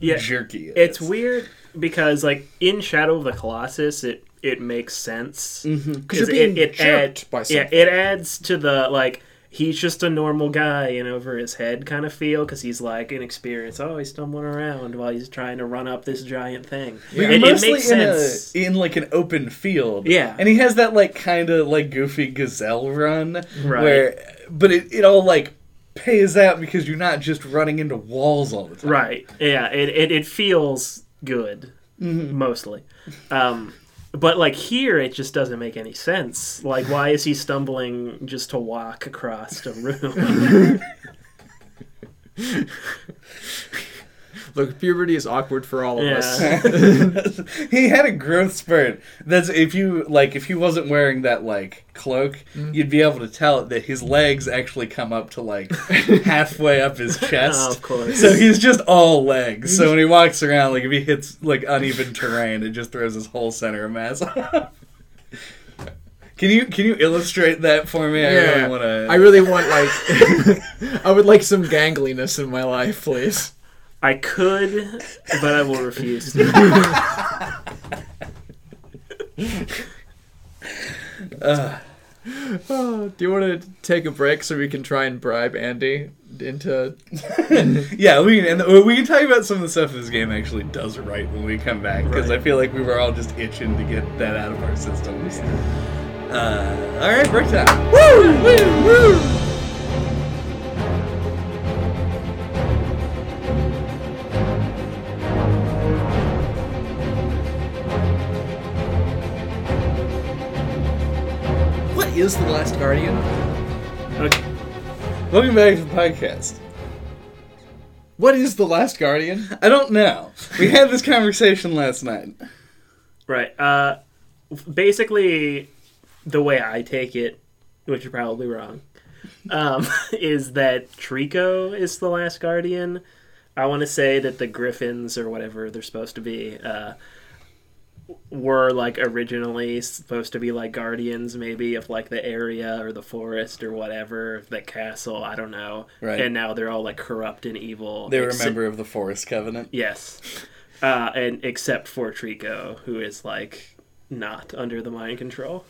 [SPEAKER 3] Yeah,
[SPEAKER 2] jerky it
[SPEAKER 3] it's weird because like in Shadow of the Colossus, it it makes sense mm-hmm.
[SPEAKER 1] Because you're being
[SPEAKER 3] it, it
[SPEAKER 1] jerked
[SPEAKER 3] add-
[SPEAKER 1] by
[SPEAKER 3] yeah, it adds to the like he's just a normal guy and over his head kind of feel because he's like inexperienced. Oh, he's stumbling around while he's trying to run up this giant thing.
[SPEAKER 1] Yeah.
[SPEAKER 3] It, it makes
[SPEAKER 2] in
[SPEAKER 3] sense.
[SPEAKER 2] a in like an open field.
[SPEAKER 3] Yeah.
[SPEAKER 2] and he has that like kind of like goofy gazelle run,
[SPEAKER 3] Right.
[SPEAKER 2] where but it, it all like pays out because you're not just running into walls all the time.
[SPEAKER 3] Right. Yeah. It it, it feels good
[SPEAKER 2] Mm-hmm.
[SPEAKER 3] mostly. Um, but like here, it just doesn't make any sense. Like, why is he stumbling just to walk across a room?
[SPEAKER 1] Look, puberty is awkward for all of
[SPEAKER 3] Yeah.
[SPEAKER 1] us.
[SPEAKER 2] he had a growth spurt. That's if you like if he wasn't wearing that like cloak,
[SPEAKER 3] Mm-hmm.
[SPEAKER 2] you'd be able to tell that his legs actually come up to like halfway up his chest.
[SPEAKER 3] Oh, of course.
[SPEAKER 2] So he's just all legs. So when he walks around, like if he hits like uneven terrain, it just throws his whole center of mass off. Can you can you illustrate that for me? I
[SPEAKER 1] yeah,
[SPEAKER 2] really want to.
[SPEAKER 1] I really want like, I would like some gangliness in my life, please.
[SPEAKER 3] I could, but I will refuse to.
[SPEAKER 1] Oh, do you want to take a break so we can try and bribe Andy into?
[SPEAKER 2] yeah, we can, and uh, we can talk about some of the stuff this game actually does right when we come back because
[SPEAKER 3] Right.
[SPEAKER 2] I feel like we were all just itching to get that out of our systems. Uh, all right, break time.
[SPEAKER 1] Woo! Woo! Woo! Is the Last Guardian?
[SPEAKER 3] Okay.
[SPEAKER 2] Welcome back to the podcast.
[SPEAKER 1] What is the Last Guardian?
[SPEAKER 2] I don't know. We had this conversation last night.
[SPEAKER 3] Right. Uh, basically, the way I take it, which is probably wrong, um, is that Trico is the last guardian. I want to say that the Griffins or whatever they're supposed to be uh, were like originally supposed to be like guardians, maybe of like the area or the forest or whatever, the castle. I don't know.
[SPEAKER 2] Right.
[SPEAKER 3] And now they're all like corrupt and evil.
[SPEAKER 2] They were a member of the Forest Covenant.
[SPEAKER 3] Yes. Uh, and except for Trico, who is like not under the mind control.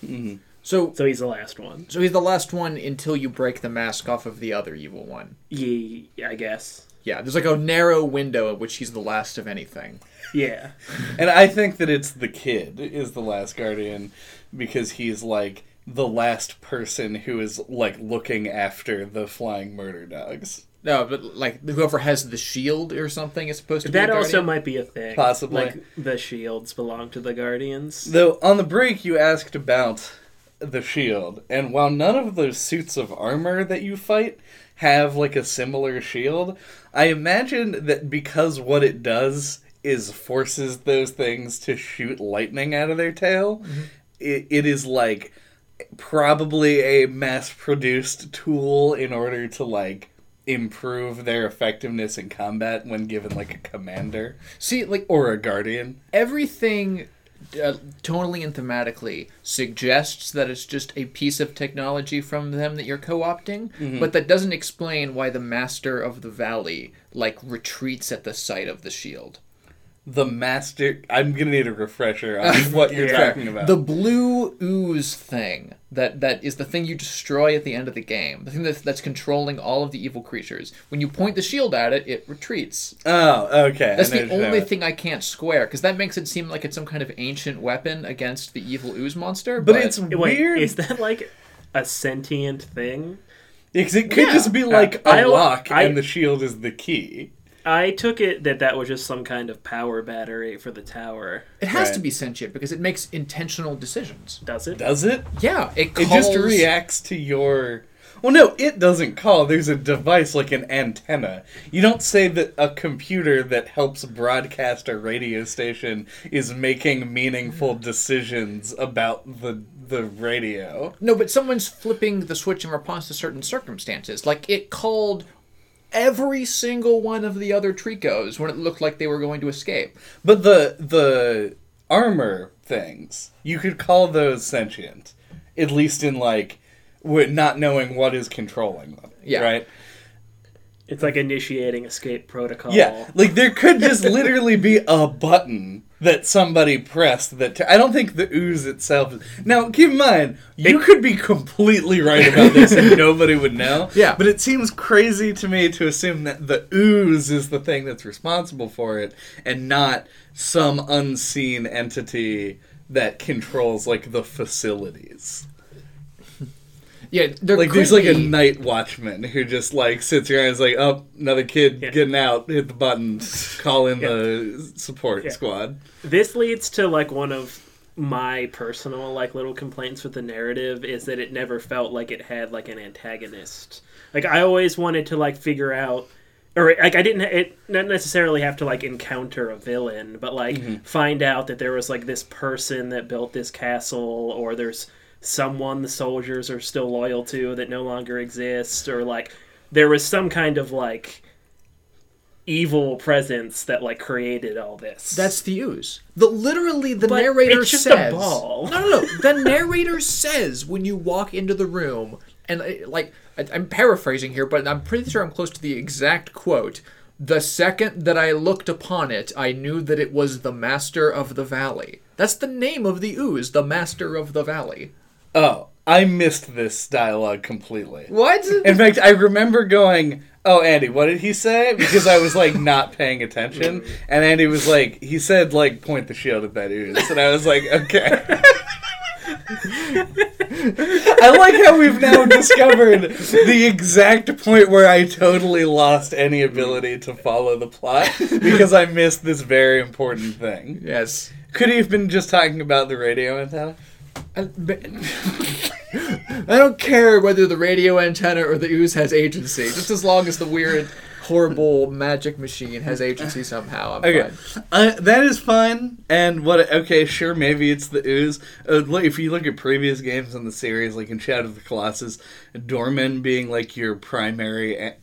[SPEAKER 1] So,
[SPEAKER 3] So he's the last one.
[SPEAKER 1] so he's the last one until you break the mask off of the other evil one.
[SPEAKER 3] Ye, I guess.
[SPEAKER 1] Yeah, there's like a narrow window at which he's the last of anything.
[SPEAKER 3] Yeah.
[SPEAKER 2] And I think that it's the kid is the last guardian because he's like the last person who is like looking after the flying murder dogs.
[SPEAKER 1] No, but like whoever has the shield or something is supposed to be
[SPEAKER 3] That also might be a thing.
[SPEAKER 2] Possibly.
[SPEAKER 3] Like the shields belong to the guardians.
[SPEAKER 2] Though on the break you asked about the shield, and while none of those suits of armor that you fight have like a similar shield, I imagine that because what it does is forces those things to shoot lightning out of their tail, mm-hmm. it, it is like probably a mass produced tool in order to like improve their effectiveness in combat when given like a commander
[SPEAKER 1] See, like
[SPEAKER 2] or a guardian.
[SPEAKER 1] everything uh, tonally and thematically suggests that it's just a piece of technology from them that you're co-opting but that doesn't explain why the master of the valley like retreats at the sight of the shield
[SPEAKER 2] The master. I'm gonna need a refresher on what you're
[SPEAKER 3] Yeah.
[SPEAKER 2] talking about.
[SPEAKER 1] the blue ooze thing that that is the thing you destroy at the end of the game the thing that's, that's controlling all of the evil creatures when you point the shield at it it retreats
[SPEAKER 2] oh, okay.
[SPEAKER 1] That's the only thing I can't square because that makes it seem like it's some kind of ancient weapon against the evil ooze monster. But,
[SPEAKER 2] But it's
[SPEAKER 3] Wait,
[SPEAKER 2] weird
[SPEAKER 3] is that like a sentient thing?
[SPEAKER 2] because it could
[SPEAKER 1] Yeah.
[SPEAKER 2] just be like a
[SPEAKER 3] I-
[SPEAKER 2] lock,
[SPEAKER 3] I-
[SPEAKER 2] and the shield is the key.
[SPEAKER 3] I took it that that was just some kind of power battery for the tower.
[SPEAKER 1] It has
[SPEAKER 2] Right.
[SPEAKER 1] to be sentient because it makes intentional decisions.
[SPEAKER 3] Does it?
[SPEAKER 2] Does it?
[SPEAKER 1] Yeah, it
[SPEAKER 2] It just reacts to your. Well, no, it doesn't call. There's a device like an antenna. You don't say that a computer that helps broadcast a radio station is making meaningful hmm. decisions about the the radio.
[SPEAKER 1] No, but someone's flipping the switch in response to certain circumstances. Like it called every single one of the other Tricos when it looked like they were going to escape.
[SPEAKER 2] But the the armor things, you could call those sentient, at least in like not knowing what is controlling them.
[SPEAKER 1] Yeah.
[SPEAKER 2] Right.
[SPEAKER 3] It's like initiating escape protocol.
[SPEAKER 2] Yeah, like there could just literally be a button that somebody pressed that. T- I don't think the ooze itself. Now, keep in mind, you could be completely right about this and nobody would know.
[SPEAKER 1] Yeah.
[SPEAKER 2] but it seems crazy to me to assume that the ooze is the thing that's responsible for it, and not some unseen entity that controls like the facilities.
[SPEAKER 1] Yeah, there
[SPEAKER 2] Like
[SPEAKER 1] could
[SPEAKER 2] there's like a night watchman who just like sits around and is like, oh, another kid
[SPEAKER 3] Yeah.
[SPEAKER 2] getting out, hit the button, call in
[SPEAKER 3] Yeah.
[SPEAKER 2] the support
[SPEAKER 3] Yeah.
[SPEAKER 2] squad.
[SPEAKER 3] This leads to like one of my personal like little complaints with the narrative is that it never felt like it had like an antagonist. Like I always wanted to like figure out or like I didn't it not necessarily have to like encounter a villain, but like mm-hmm. find out that there was like this person that built this castle or there's someone the soldiers are still loyal to that no longer exists or like there was some kind of like evil presence that like created all this.
[SPEAKER 1] That's the ooze. The literally the
[SPEAKER 3] But
[SPEAKER 1] narrator
[SPEAKER 3] it's just a
[SPEAKER 1] says.
[SPEAKER 3] ball.
[SPEAKER 1] No, no, no. The narrator says when you walk into the room, and uh, like I'm paraphrasing here, but I'm pretty sure I'm close to the exact quote. The second that I looked upon it, I knew that it was the Master of the Valley. That's the name of the ooze, the Master of the Valley.
[SPEAKER 2] Oh, I missed this dialogue completely.
[SPEAKER 1] What?
[SPEAKER 2] In fact, I remember going, "Oh, Andy, what did he say?" Because I was like not paying attention, and Andy was like, "He said like point the shield at that ooze," and I was like, "Okay." I like how we've now discovered the exact point where I totally lost any ability to follow the plot because I missed this very important thing.
[SPEAKER 1] yes.
[SPEAKER 2] Could he have been just talking about the radio antenna?
[SPEAKER 1] I, don't care whether the radio antenna or the ooze has agency, just as long as the weird, horrible magic machine has agency somehow. I'm
[SPEAKER 2] Okay,
[SPEAKER 1] fine.
[SPEAKER 2] uh, that is fine. And what? Okay, sure, maybe it's the ooze. Uh, look, if you look at previous games in the series, like in Shadow of the Colossus, Dormin being like your primary a-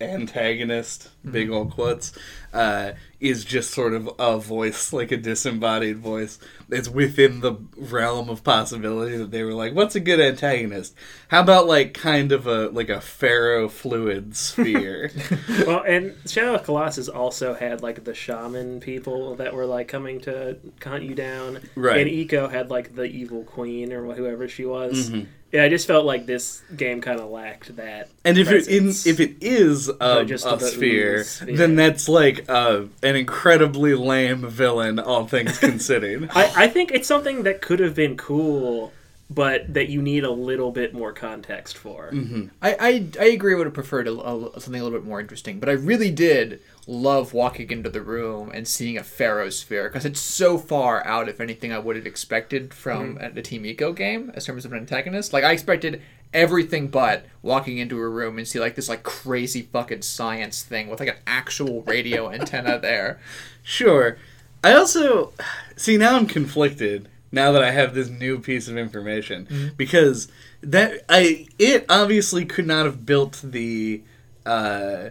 [SPEAKER 2] antagonist, big old quotes, uh, is just sort of a voice, like a disembodied voice. It's within the realm of possibility that they were like, "What's a good antagonist? How about like kind of a like a ferrofluid sphere?"
[SPEAKER 3] well, and Shadow of Colossus also had like the shaman people that were like coming to hunt you down.
[SPEAKER 2] Right.
[SPEAKER 3] And Ico had like the evil queen or whoever she was.
[SPEAKER 2] Mm-hmm.
[SPEAKER 3] Yeah, I just felt like this game kind of lacked that.
[SPEAKER 2] And if it in if it is a,
[SPEAKER 3] just
[SPEAKER 2] a sphere,
[SPEAKER 3] ooze sphere.
[SPEAKER 2] then that's like uh, an incredibly lame villain, all things considered.
[SPEAKER 3] I, I think it's something that could have been cool, but that you need a little bit more context for.
[SPEAKER 2] Mm-hmm.
[SPEAKER 1] I, I, I agree. I would have preferred a, a- something a little bit more interesting, but I really did love walking into the room and seeing a ferro sphere because it's so far out of anything I would have expected from a, the Team Ico game as terms of an antagonist. Like I expected everything but walking into a room and see like this like crazy fucking science thing with like an actual radio antenna there.
[SPEAKER 2] Sure. I also see now I'm conflicted now that I have this new piece of information because that I it obviously could not have built the uh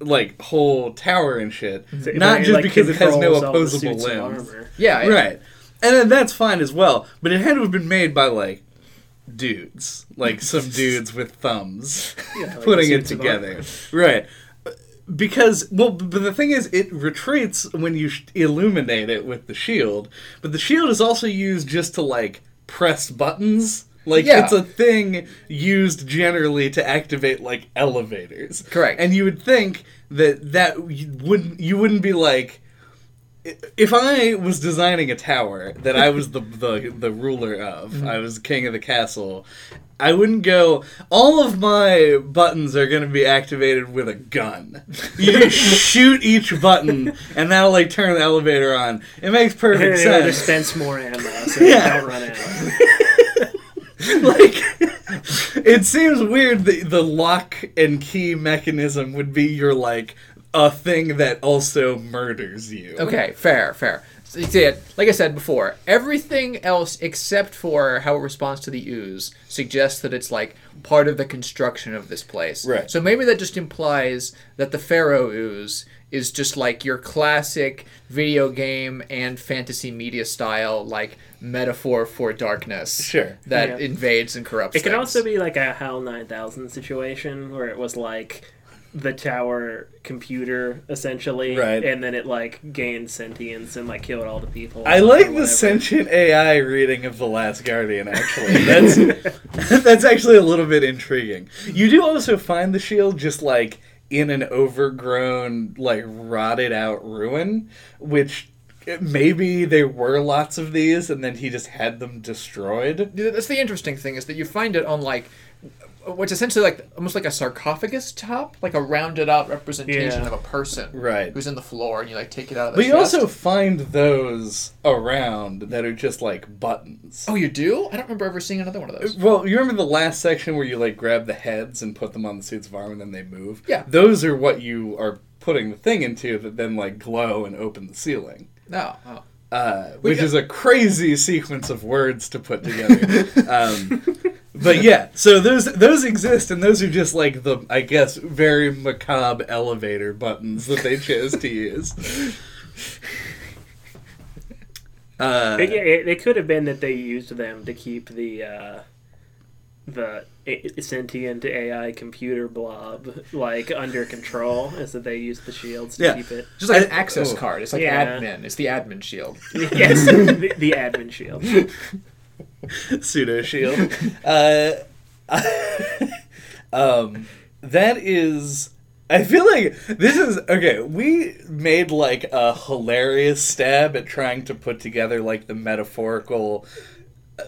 [SPEAKER 2] like whole tower and shit.
[SPEAKER 3] So,
[SPEAKER 2] not just
[SPEAKER 3] like,
[SPEAKER 2] because it has no
[SPEAKER 3] controls all the
[SPEAKER 2] opposable limbs.
[SPEAKER 3] armor.
[SPEAKER 1] Yeah,
[SPEAKER 2] right and then that's fine as well but it had to have been made by like dudes. Like some dudes with thumbs.
[SPEAKER 3] Yeah, like
[SPEAKER 2] putting it together. Right. Because well but the thing is it retreats when you illuminate it with the shield. But the shield is also used just to like press buttons. Like
[SPEAKER 1] Yeah.
[SPEAKER 2] it's a thing used generally to activate like elevators.
[SPEAKER 1] Correct.
[SPEAKER 2] and you would think that that wouldn't you wouldn't be like if I was designing a tower that I was the the, the ruler of, mm-hmm. I was king of the castle, I wouldn't go. All of my buttons are going to be activated with a gun. You just shoot each button, and that'll like turn the elevator on. It makes perfect sense.
[SPEAKER 3] dispense more ammo so
[SPEAKER 2] Yeah.
[SPEAKER 3] you don't run out.
[SPEAKER 2] like it seems weird that the lock and key mechanism would be your like a thing that also murders you.
[SPEAKER 1] Okay, fair, fair. So you see it, like I said before, everything else except for how it responds to the ooze suggests that it's like part of the construction of this place.
[SPEAKER 2] Right.
[SPEAKER 1] So maybe that just implies that the ferro ooze is just like your classic video game and fantasy media style like metaphor for darkness.
[SPEAKER 2] Sure.
[SPEAKER 1] That
[SPEAKER 3] Yeah.
[SPEAKER 1] invades and corrupts.
[SPEAKER 3] It could
[SPEAKER 1] things.
[SPEAKER 3] also be like a HAL 9000 situation where it was like the tower computer essentially
[SPEAKER 2] Right.
[SPEAKER 3] and then it like gained sentience and like killed all the people
[SPEAKER 2] I like the sentient AI reading of The Last Guardian, actually. That's that's actually a little bit intriguing. You do also find the shield just like in an overgrown, like rotted out ruin, which eh, maybe there were lots of these and then he just had them destroyed.
[SPEAKER 1] That's the interesting thing is that you find it on like what's essentially like almost like a sarcophagus top, like a rounded out representation
[SPEAKER 3] Yeah.
[SPEAKER 1] of a person
[SPEAKER 2] Right.
[SPEAKER 1] who's in the floor, and you like take it out of the
[SPEAKER 2] But you
[SPEAKER 1] chest.
[SPEAKER 2] also find those around that are just like buttons.
[SPEAKER 1] oh, you do? I don't remember ever seeing another one of those.
[SPEAKER 2] Well, you remember the last section where you like grab the heads and put them on the suits of armor and then they move?
[SPEAKER 1] Yeah.
[SPEAKER 2] Those are what you are putting the thing into that then like glow and open the ceiling.
[SPEAKER 1] No. Oh.
[SPEAKER 2] Uh, which
[SPEAKER 1] got-
[SPEAKER 2] is a crazy sequence of words to put together. um, but yeah, so those those exist, and those are just like the I guess very macabre elevator buttons that they chose to use. Uh,
[SPEAKER 3] It, yeah, it, it could have been that they used them to keep the uh, the sentient AI computer blob like under control, is that they used the shields to
[SPEAKER 2] Yeah.
[SPEAKER 3] keep it.
[SPEAKER 1] Just like an access
[SPEAKER 2] oh.
[SPEAKER 1] card. It's like
[SPEAKER 3] Yeah.
[SPEAKER 1] admin. It's the admin shield.
[SPEAKER 3] yes, the, the admin shield.
[SPEAKER 2] Pseudo shield. uh, um, that is. I feel like this is okay. We made like a hilarious stab at trying to put together like the metaphorical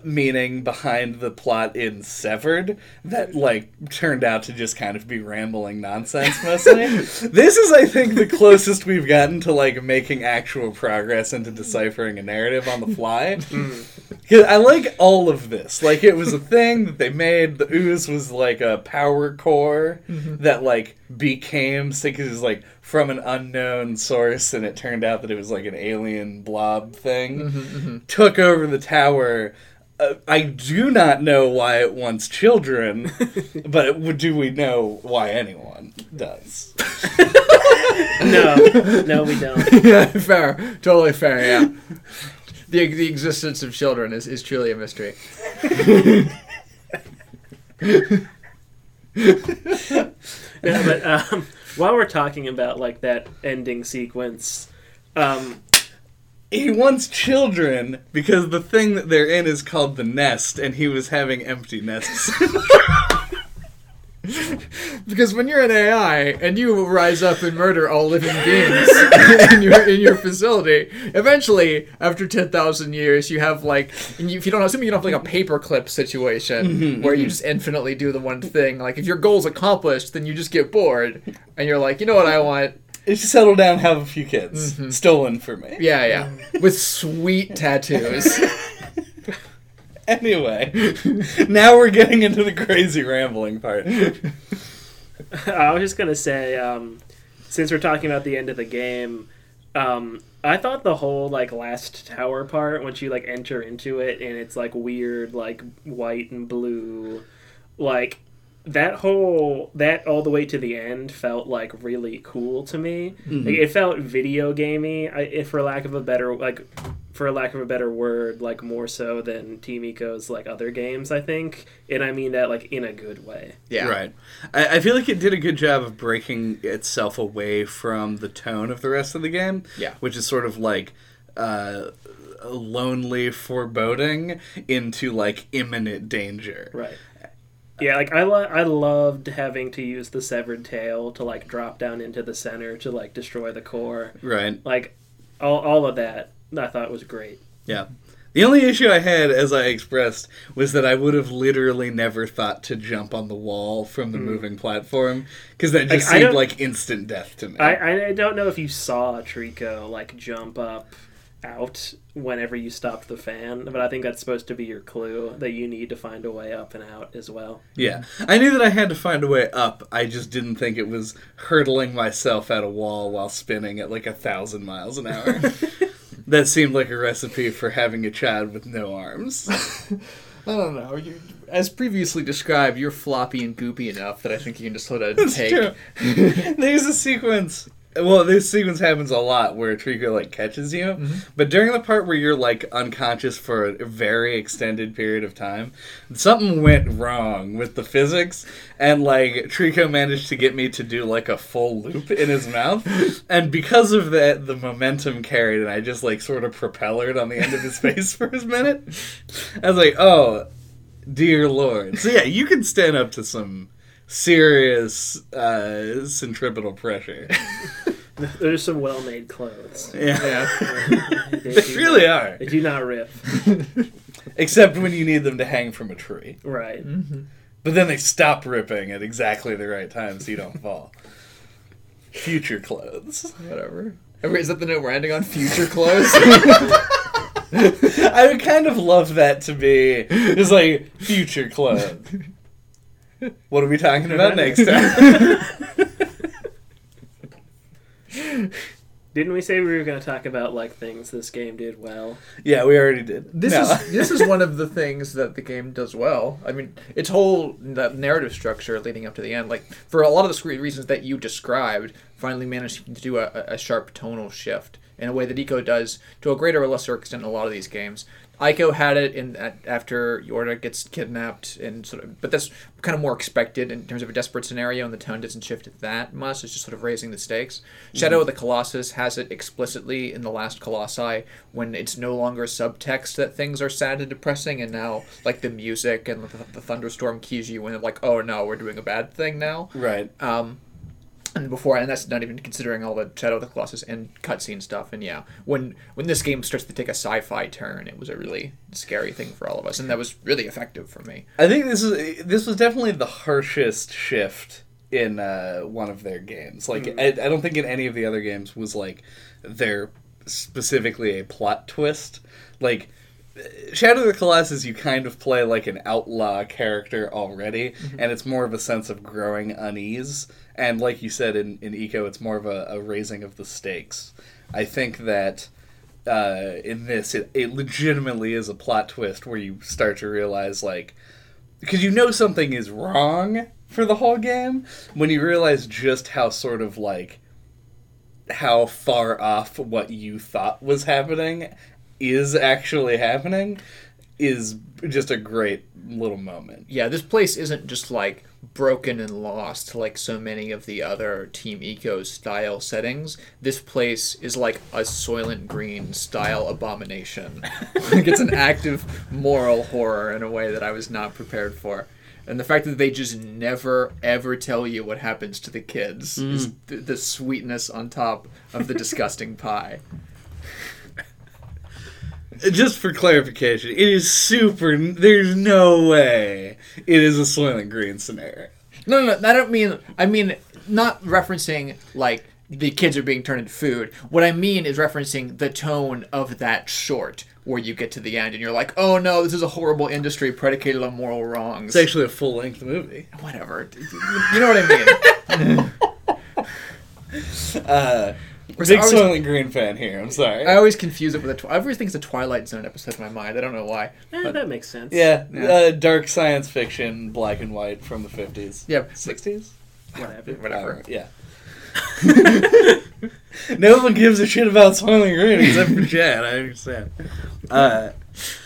[SPEAKER 2] meaning behind the plot in Severed that like turned out to just kind of be rambling nonsense mostly. this is I think the closest we've gotten to like making actual progress into deciphering a narrative on the fly. Hmm. 'Cause I like all of this. Like it was a thing that they made. The ooze was like a power core mm-hmm. that like became it was like from an unknown source, and it turned out that it was like an alien blob thing. Mm-hmm, mm-hmm. Took over the tower. Uh, I do not know why it wants children, but it- do we know why anyone does?
[SPEAKER 3] No, no, we don't.
[SPEAKER 1] yeah, fair. Totally fair. Yeah. The, the existence of children is, is truly a mystery.
[SPEAKER 3] No, but um, while we're talking about like that ending sequence, um,
[SPEAKER 2] He wants children because the thing that they're in is called the nest, and he was having empty nests.
[SPEAKER 1] Because when you're an AI and you rise up and murder all living beings in your in your facility, eventually, after ten thousand years, you have like, and you, if you don't, assuming you don't have like a paperclip situation mm-hmm, where you mm-hmm. just infinitely do the one thing. Like, if your goal's accomplished, then you just get bored, and you're like, you know what I want?
[SPEAKER 2] It's to settle down, have a few kids, stolen from me.
[SPEAKER 1] Yeah, yeah, with sweet tattoos.
[SPEAKER 2] Anyway, now we're getting into the crazy rambling part.
[SPEAKER 3] I was just gonna say, um, since we're talking about the end of the game, um, I thought the whole like last tower part, once you like enter into it and it's like weird, like white and blue, like that whole that all the way to the end felt like really cool to me. Like, it felt video gamey, if for lack of a better like for lack of a better word, like more so than Team Ico's like other games, I think, and I mean that like in a good way.
[SPEAKER 1] Yeah,
[SPEAKER 2] Right. I, I feel like it did a good job of breaking itself away from the tone of the rest of the game.
[SPEAKER 1] Yeah.
[SPEAKER 2] Which is sort of like uh, lonely foreboding into like imminent danger.
[SPEAKER 3] Right. Yeah, like I lo- I loved having to use the severed tail to like drop down into the center to like destroy the core.
[SPEAKER 2] Right.
[SPEAKER 3] Like all all of that I thought was great.
[SPEAKER 2] Yeah. The only issue I had, as I expressed, was that I would have literally never thought to jump on the wall from the mm. moving platform because that just.
[SPEAKER 3] Like,
[SPEAKER 2] seemed like instant death to me.
[SPEAKER 3] I, I don't know if you saw Trico like jump up out whenever you stopped the fan, but I think that's supposed to be your clue that you need to find a way up and out as well.
[SPEAKER 2] yeah, I knew that I had to find a way up. I just didn't think it was hurtling myself at a wall while spinning at like a thousand miles an hour. that seemed like a recipe for having a child with no arms.
[SPEAKER 1] I don't know. You, as previously described, you're floppy and goopy enough that I think you can just sort of
[SPEAKER 2] It's
[SPEAKER 1] take.
[SPEAKER 2] true. There's a sequence. Well, this sequence happens a lot where Trico like catches you, mm-hmm. but during the part where you're like unconscious for a very extended period of time, something went wrong with the physics, and like Trico managed to get me to do like a full loop in his mouth, and because of that, the momentum carried, and I just like sort of propellered on the end of his face for a minute. I was like, oh, dear lord. So yeah, you can stand up to some serious uh, centripetal pressure.
[SPEAKER 3] There's some well-made clothes.
[SPEAKER 2] Yeah,
[SPEAKER 1] Yeah.
[SPEAKER 3] They
[SPEAKER 2] they really
[SPEAKER 3] not-
[SPEAKER 2] are.
[SPEAKER 3] They do not rip.
[SPEAKER 2] Except when you need them to hang from a tree.
[SPEAKER 3] Right.
[SPEAKER 2] But then they stop ripping at exactly the right time so you don't fall. Future clothes.
[SPEAKER 1] Whatever. Is that the note we're ending on? Future clothes?
[SPEAKER 2] I would kind of love that to be just like future clothes. What are we talking about next time?
[SPEAKER 3] Didn't we say we were going to talk about like things this game did well?
[SPEAKER 2] yeah, we already did.
[SPEAKER 1] This
[SPEAKER 2] No.
[SPEAKER 1] is this is one of the things that the game does well. I mean, its whole that narrative structure leading up to the end, like for a lot of the scre- reasons that you described, finally managed to do a, a sharp tonal shift in a way that Ico does to a greater or lesser extent in a lot of these games. Ico had it in after Yorda gets kidnapped, and sort of, but that's kind of more expected in terms of a desperate scenario, and the tone doesn't shift that much. It's just sort of raising the stakes. Shadow of the Colossus has it explicitly in the last Colossi when it's no longer subtext that things are sad and depressing, and now like the music and the, the thunderstorm keys you in, like, oh no, we're doing a bad thing now.
[SPEAKER 2] Right.
[SPEAKER 1] Um, and before, and that's not even considering all the Shadow of the Colossus and cutscene stuff. And yeah, when when this game starts to take a sci-fi turn, it was a really scary thing for all of us, and that was really effective for me.
[SPEAKER 2] I think this is this was definitely the harshest shift in uh, one of their games. Like I, I don't think in any of the other games was like there specifically a plot twist. Like Shadow of the Colossus, you kind of play like an outlaw character already, and it's more of a sense of growing unease. And like you said in, in Ico, it's more of a, a raising of the stakes. I think that uh, in this, it, it legitimately is a plot twist where you start to realize, like, because you know something is wrong for the whole game, when you realize just how sort of like how far off what you thought was happening is actually happening is just a great little moment.
[SPEAKER 1] Yeah, this place isn't just like broken and lost like so many of the other Team Ico style settings. This place is like a Soylent Green style abomination. like it's an active moral horror in a way that I was not prepared for. And the fact that they just never ever tell you what happens to the kids is mm. th- the sweetness on top of the disgusting pie.
[SPEAKER 2] Just for clarification, it is super. There's no way it is a Soylent Green scenario.
[SPEAKER 1] No, no, no, I don't mean. I mean not referencing like the kids are being turned into food. What I mean is referencing the tone of that short, where you get to the end and you're like, "Oh no, this is a horrible industry predicated on moral wrongs."
[SPEAKER 2] It's actually a full length movie.
[SPEAKER 1] Whatever. You know what I mean?
[SPEAKER 2] Uh,
[SPEAKER 1] Whereas
[SPEAKER 2] big
[SPEAKER 1] I always-
[SPEAKER 2] Soylent Green fan here. I'm sorry.
[SPEAKER 1] I always confuse it with a. Twi- I always think it's a Twilight Zone episode in my mind. I don't know why.
[SPEAKER 3] Eh,
[SPEAKER 1] But-
[SPEAKER 3] that makes sense.
[SPEAKER 2] yeah,
[SPEAKER 1] Yeah.
[SPEAKER 2] Uh, dark science fiction, black and white from the 50s.
[SPEAKER 1] Yeah,
[SPEAKER 2] 60s?
[SPEAKER 3] Whatever.
[SPEAKER 1] whatever.
[SPEAKER 2] Uh, yeah. no one gives a shit about Soylent Green except for Chad. I understand. Uh,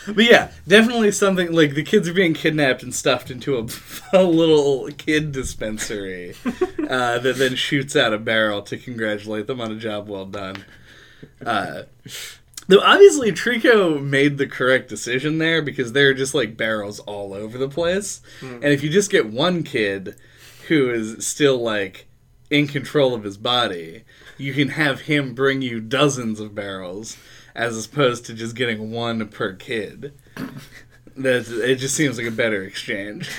[SPEAKER 2] but yeah, definitely something like the kids are being kidnapped and stuffed into a, a little kid dispensary uh, that then shoots out a barrel to congratulate them on a job well done. Uh, though obviously Trico made the correct decision there because there are just like barrels all over the place, and if you just get one kid who is still like in control of his body, you can have him bring you dozens of barrels as opposed to just getting one per kid. That it just seems like a better exchange.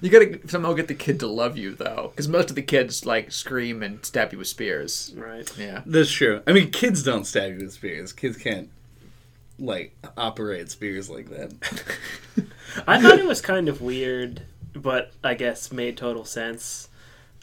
[SPEAKER 1] You gotta somehow get the kid to love you though, because most of the kids like scream and stab you with spears.
[SPEAKER 3] Right.
[SPEAKER 1] Yeah.
[SPEAKER 2] That's true. I mean, kids don't stab you with spears. Kids can't like operate spears like that.
[SPEAKER 3] I thought it was kind of weird, but I guess made total sense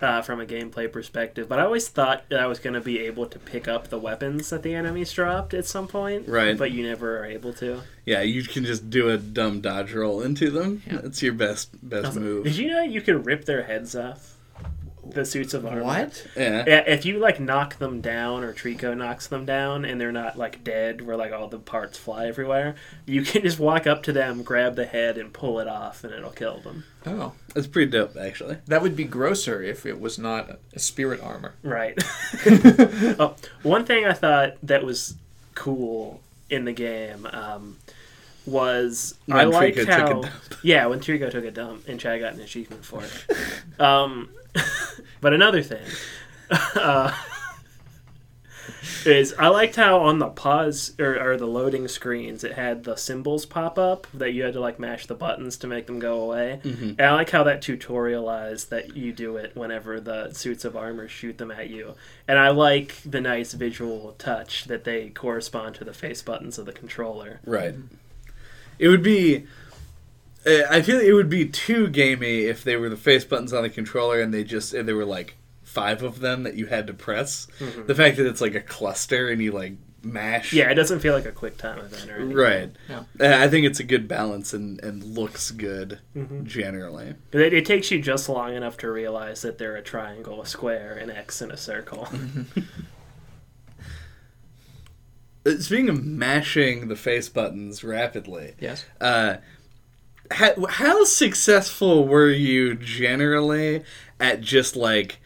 [SPEAKER 3] uh, from a gameplay perspective. But I always thought that I was going to be able to pick up the weapons that the enemies dropped at some point.
[SPEAKER 2] Right.
[SPEAKER 3] But you never are able to.
[SPEAKER 2] Yeah, you can just do a dumb dodge roll into them.
[SPEAKER 1] Yeah.
[SPEAKER 2] That's your best best
[SPEAKER 3] Also,
[SPEAKER 2] move.
[SPEAKER 3] Did you know you can rip their heads off? The suits of armor.
[SPEAKER 1] What?
[SPEAKER 2] Yeah.
[SPEAKER 3] Yeah, if you like knock them down or Trico knocks them down and they're not like dead where like all the parts fly everywhere, you can just walk up to them, grab the head and pull it off and it'll kill them.
[SPEAKER 1] Oh,
[SPEAKER 2] That's pretty dope, actually.
[SPEAKER 1] that would be grosser if it was not a spirit armor.
[SPEAKER 3] Right. oh, one thing I thought that was cool in the game um, was I
[SPEAKER 2] When
[SPEAKER 3] liked
[SPEAKER 2] Trico took
[SPEAKER 3] how
[SPEAKER 2] dump.
[SPEAKER 3] yeah when Trico took a dump and Chad got an achievement for it. um, but another thing uh, is I liked how on the pause or, or the loading screens it had the symbols pop up that you had to like mash the buttons to make them go away.
[SPEAKER 2] Mm-hmm.
[SPEAKER 3] And I like how that tutorialized that you do it whenever the suits of armor shoot them at you. And I like the nice visual touch that they correspond to the face buttons of the controller.
[SPEAKER 2] Right. It would be. Uh, I feel it would be too gamey if they were the face buttons on the controller and they just and there were like five of them that you had to press. The fact that it's like a cluster and you like mash.
[SPEAKER 3] Yeah, it doesn't feel like a quick time event or anything.
[SPEAKER 2] Right.
[SPEAKER 1] Yeah.
[SPEAKER 2] Uh, I think it's a good balance and, and looks good
[SPEAKER 3] Mm-hmm.
[SPEAKER 2] generally.
[SPEAKER 3] It, it takes you just long enough to realize that they're a triangle, a square, an X, and a circle.
[SPEAKER 2] Uh, Speaking of mashing the face buttons rapidly,
[SPEAKER 1] Yes.
[SPEAKER 2] uh, how, how successful were you generally at just like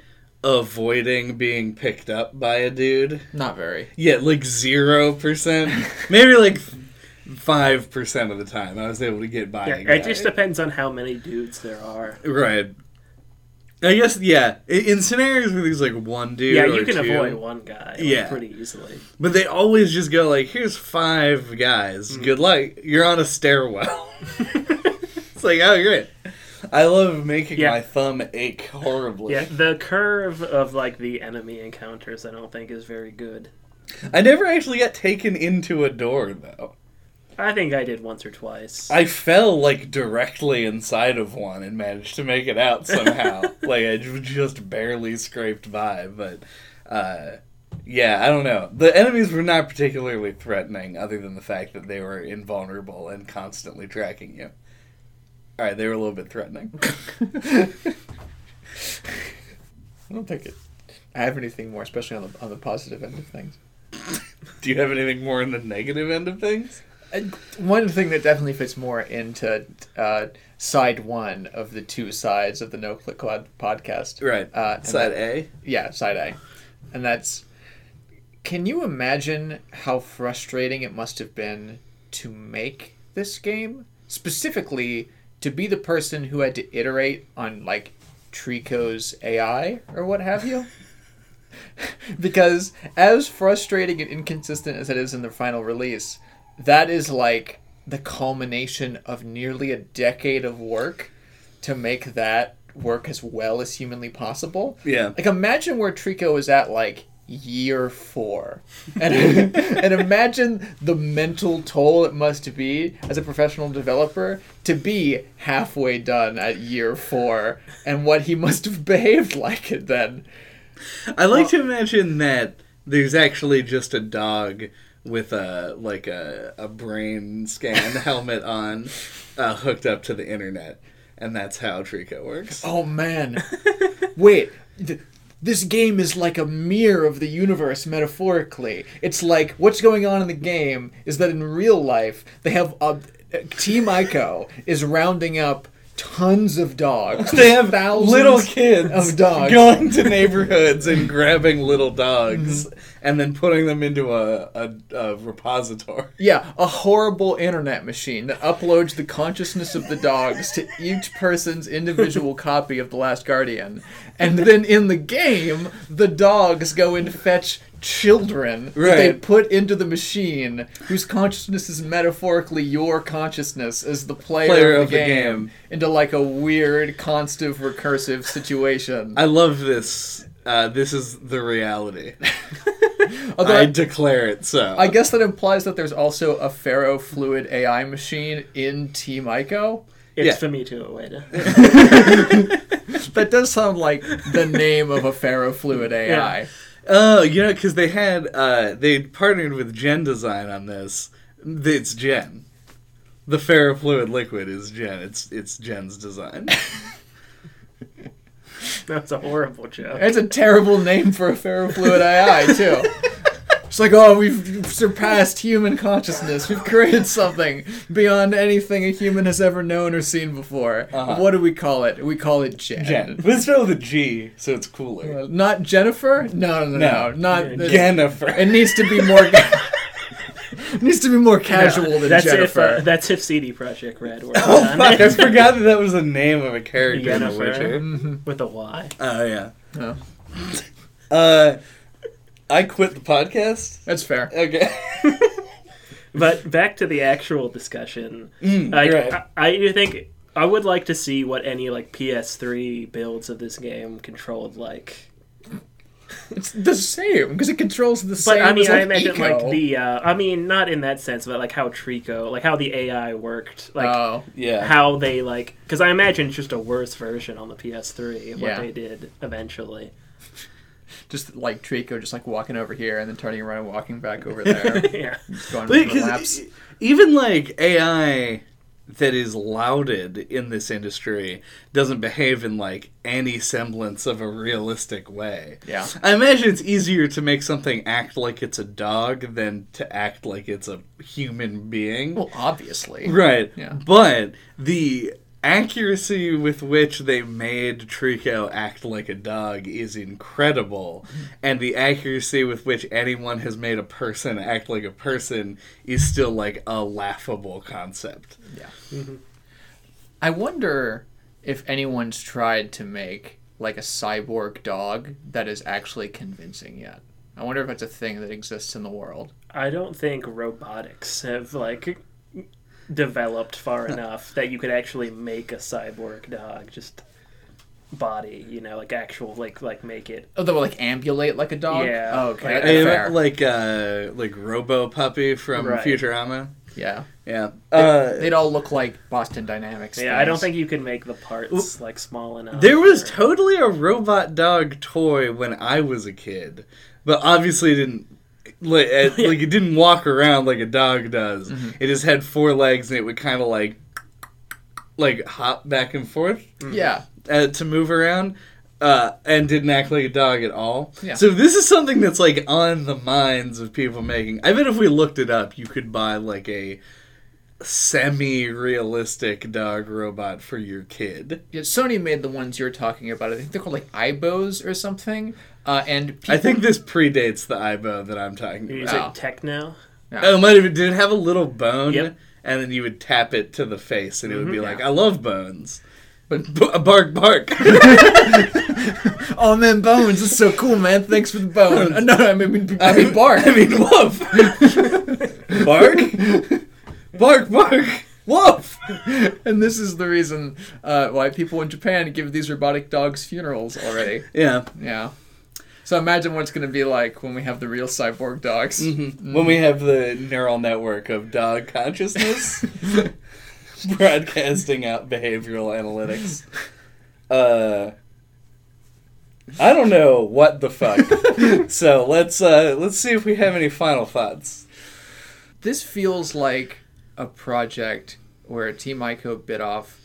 [SPEAKER 2] avoiding being picked up by a dude?
[SPEAKER 1] Not very.
[SPEAKER 2] Yeah, like zero percent, maybe like five percent of the time I was able to get by.
[SPEAKER 3] Yeah,
[SPEAKER 2] a guy.
[SPEAKER 3] it just depends on how many dudes there are.
[SPEAKER 2] right. I guess yeah. In scenarios where there's like one dude,
[SPEAKER 3] yeah,
[SPEAKER 2] or
[SPEAKER 3] you can
[SPEAKER 2] two,
[SPEAKER 3] avoid one guy like,
[SPEAKER 2] Yeah.
[SPEAKER 3] pretty easily.
[SPEAKER 2] But they always just go like, "Here's five guys.
[SPEAKER 3] Mm.
[SPEAKER 2] Good luck. You're on a stairwell." it's like, oh great. I love making
[SPEAKER 3] Yeah.
[SPEAKER 2] my thumb ache horribly.
[SPEAKER 3] Yeah, the curve of like the enemy encounters, I don't think is very good.
[SPEAKER 2] I never actually got taken into a door though.
[SPEAKER 3] I think I did once or twice.
[SPEAKER 2] I fell like directly inside of one and managed to make it out somehow. like I ju- just barely scraped by, but uh, yeah, I don't know. The enemies were not particularly threatening, other than the fact that they were invulnerable and constantly tracking you. All right, they were a little bit threatening.
[SPEAKER 1] I don't think it. I have anything more, especially on the on the positive end of things.
[SPEAKER 2] Do you have anything more on the negative end of things?
[SPEAKER 1] One thing that definitely fits more into uh, side one of the two sides of the No Click Quad podcast.
[SPEAKER 2] Right.
[SPEAKER 1] Uh,
[SPEAKER 2] Side
[SPEAKER 1] that-
[SPEAKER 2] A.
[SPEAKER 1] Yeah, side A. And that's. Can you imagine how frustrating it must have been to make this game? Specifically, to be the person who had to iterate on, like, Trico's AI or what have you? because, as frustrating and inconsistent as it is in the final release, that is like the culmination of nearly a decade of work to make that work as well as humanly possible.
[SPEAKER 2] Yeah.
[SPEAKER 1] Like imagine where Trico is at like year four. And and imagine the mental toll it must be as a professional developer to be halfway done at year four and what he must have behaved like it then.
[SPEAKER 2] I like to imagine that there's actually just a dog with a like a, a brain scan helmet on, uh, hooked up to the internet, and that's how Trico works.
[SPEAKER 1] Oh man. Wait. th- this game is like a mirror of the universe metaphorically. It's like what's going on in the game is that in real life they have a, Team Ico is rounding up tons of dogs.
[SPEAKER 2] They have
[SPEAKER 1] thousands
[SPEAKER 2] little kids
[SPEAKER 1] of dogs.
[SPEAKER 2] going to neighborhoods and grabbing little dogs mm-hmm. And then putting them into a, a, a repository.
[SPEAKER 1] Yeah, a horrible internet machine that uploads the consciousness of the dogs to each person's individual copy of The Last Guardian. And then in the game, the dogs go and fetch children that they put into the machine whose consciousness is metaphorically your consciousness as the player,
[SPEAKER 2] Player
[SPEAKER 1] of,
[SPEAKER 2] of
[SPEAKER 1] the,
[SPEAKER 2] the
[SPEAKER 1] game,
[SPEAKER 2] game.
[SPEAKER 1] into like a weird constant recursive situation.
[SPEAKER 2] I love this. Uh, this is the reality.
[SPEAKER 1] Although
[SPEAKER 2] I
[SPEAKER 1] I,
[SPEAKER 2] declare it so.
[SPEAKER 1] I guess that implies that there's also a ferrofluid AI machine in Team Ico.
[SPEAKER 3] It's
[SPEAKER 2] Yeah.
[SPEAKER 3] Fumito Ueda.
[SPEAKER 1] That does sound like the name of a ferrofluid AI.
[SPEAKER 2] Oh, you know, because they had uh, they partnered with Gen Design on this. It's Gen. The ferrofluid liquid is Gen. It's it's Gen's design.
[SPEAKER 3] That's a horrible joke.
[SPEAKER 1] It's a terrible name for a ferrofluid AI too. It's like, oh, we've surpassed human consciousness. We've created something beyond anything a human has ever known or seen before.
[SPEAKER 2] Uh-huh.
[SPEAKER 1] What do we call it? We call it Jen.
[SPEAKER 2] Gen. But it's spelled with a G, so it's cooler.
[SPEAKER 1] Uh, Not Jennifer? No, no, no,
[SPEAKER 2] No.
[SPEAKER 1] not
[SPEAKER 3] Yeah,
[SPEAKER 2] Jennifer.
[SPEAKER 1] It needs to be more. it needs to be more casual
[SPEAKER 3] No,
[SPEAKER 1] than
[SPEAKER 3] that's
[SPEAKER 1] Jennifer.
[SPEAKER 3] if uh, that's if CD Projekt Red were
[SPEAKER 2] Oh
[SPEAKER 3] on
[SPEAKER 2] fuck! I forgot that that was the name of a character in The
[SPEAKER 3] Yennefer.
[SPEAKER 2] Witcher.
[SPEAKER 3] With a Y.
[SPEAKER 2] Oh yeah.
[SPEAKER 1] Oh,
[SPEAKER 2] Uh, I quit the podcast.
[SPEAKER 1] that's fair.
[SPEAKER 2] Okay.
[SPEAKER 3] But back to the actual discussion.
[SPEAKER 2] Mm,
[SPEAKER 3] Like,
[SPEAKER 2] right.
[SPEAKER 3] I, I do think I would like to see what any like PS3 builds of this game controlled like.
[SPEAKER 1] It's the same because it controls the
[SPEAKER 3] But
[SPEAKER 1] same.
[SPEAKER 3] I mean,
[SPEAKER 1] as,
[SPEAKER 3] I imagine
[SPEAKER 1] Ico.
[SPEAKER 3] like the. Uh, I mean, not in that sense, but like how Trico, like how the AI worked, like
[SPEAKER 1] oh,
[SPEAKER 2] yeah.
[SPEAKER 3] how they like. Because I imagine it's just a worse version on the PS3 what
[SPEAKER 1] Yeah.
[SPEAKER 3] they did eventually.
[SPEAKER 1] just like Trico, just like walking over here and then turning around and walking back over there,
[SPEAKER 3] yeah.
[SPEAKER 1] going
[SPEAKER 2] But
[SPEAKER 1] the laps.
[SPEAKER 2] 'cause even like AI that is lauded in this industry doesn't behave in like any semblance of a realistic way.
[SPEAKER 1] Yeah.
[SPEAKER 2] I imagine it's easier to make something act like it's a dog than to act like it's a human being.
[SPEAKER 1] Well, obviously.
[SPEAKER 2] Right.
[SPEAKER 1] Yeah.
[SPEAKER 2] But the accuracy with which they made Trico act like a dog is incredible. And the accuracy with which anyone has made a person act like a person is still like a laughable concept.
[SPEAKER 1] Yeah. Mm-hmm. I wonder if anyone's tried to make like a cyborg dog that is actually convincing yet. I wonder if it's a thing that exists in the world.
[SPEAKER 3] I don't think robotics have like developed far enough that you could actually make a cyborg dog just body, you know, like actual like like make it.
[SPEAKER 1] Oh, that will like ambulate like a dog.
[SPEAKER 3] Yeah.
[SPEAKER 1] Oh, okay.
[SPEAKER 3] Like-
[SPEAKER 1] that's
[SPEAKER 2] Hey,
[SPEAKER 1] fair.
[SPEAKER 2] like uh like Robo Puppy from
[SPEAKER 3] Right.
[SPEAKER 2] Futurama.
[SPEAKER 1] yeah.
[SPEAKER 2] Yeah.
[SPEAKER 1] They-
[SPEAKER 2] Uh,
[SPEAKER 1] They'd all look like Boston Dynamics.
[SPEAKER 3] Yeah, I don't think you can make the parts like small enough.
[SPEAKER 2] There was
[SPEAKER 3] or-
[SPEAKER 2] totally a robot dog toy when I was a kid, but obviously it didn't like, it, like it didn't walk around like a dog does. It just had four legs and it would kind of like like hop back and forth
[SPEAKER 1] Yeah.
[SPEAKER 2] uh, to move around. Uh, and didn't act like a dog at all.
[SPEAKER 1] Yeah.
[SPEAKER 2] So this is something that's like on the minds of people making. I bet if we looked it up, you could buy like a semi-realistic dog robot for your kid.
[SPEAKER 1] Yeah, Sony made the ones you're talking about. I think they're called like Aibos or something. Uh, and people,
[SPEAKER 2] I think this predates the Aibo that I'm talking about.
[SPEAKER 3] Is
[SPEAKER 2] about.
[SPEAKER 3] it Tekno?
[SPEAKER 2] Oh, it might have. Did it have a little bone?
[SPEAKER 3] Yep.
[SPEAKER 2] And then you would tap it to the face, and it would be
[SPEAKER 3] Mhm.
[SPEAKER 2] like,
[SPEAKER 1] Yeah.
[SPEAKER 2] "I love bones." But b- bark, bark.
[SPEAKER 1] oh man, bones is so cool, man. Thanks for the bone. Uh, no, I mean, I mean bark.
[SPEAKER 2] I mean, woof. bark, bark, bark, woof.
[SPEAKER 1] and this is the reason uh, why people in Japan give these robotic dogs funerals already.
[SPEAKER 2] Yeah.
[SPEAKER 1] Yeah. So imagine what it's going to be like when we have the real cyborg dogs.
[SPEAKER 2] Mm-hmm. When we have the neural network of dog consciousness broadcasting out behavioral analytics. Uh. I don't know what the fuck. so let's uh let's see if we have any final thoughts.
[SPEAKER 1] This feels like a project where Team Ico bit off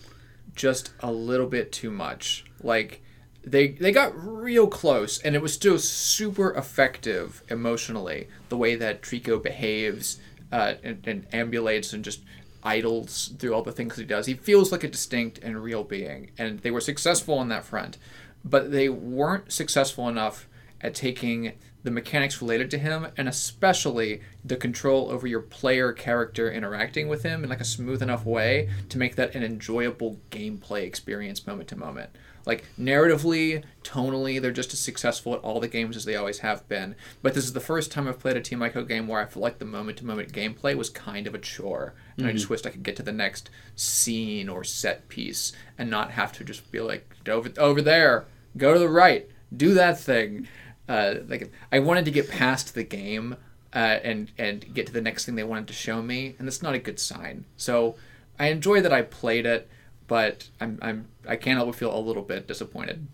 [SPEAKER 1] just a little bit too much. Like they they got real close, and it was still super effective emotionally. The way that Trico behaves uh, and, and ambulates and just idles through all the things he does. He feels like a distinct and real being, and they were successful on that front, but they weren't successful enough at taking the mechanics related to him, and especially the control over your player character interacting with him in like a smooth enough way to make that an enjoyable gameplay experience moment to moment. Like narratively, tonally, they're just as successful at all the games as they always have been. But this is the first time I've played a Team Ico game where I feel like the moment to moment gameplay was kind of a chore. And I just wished I could get to the next scene or set piece and not have to just be like, over, over there, go to the right, do that thing. Uh, like I wanted to get past the game uh, and and get to the next thing they wanted to show me, and that's not a good sign. So I enjoy that I played it, but I'm I'm I can't help but feel a little bit disappointed.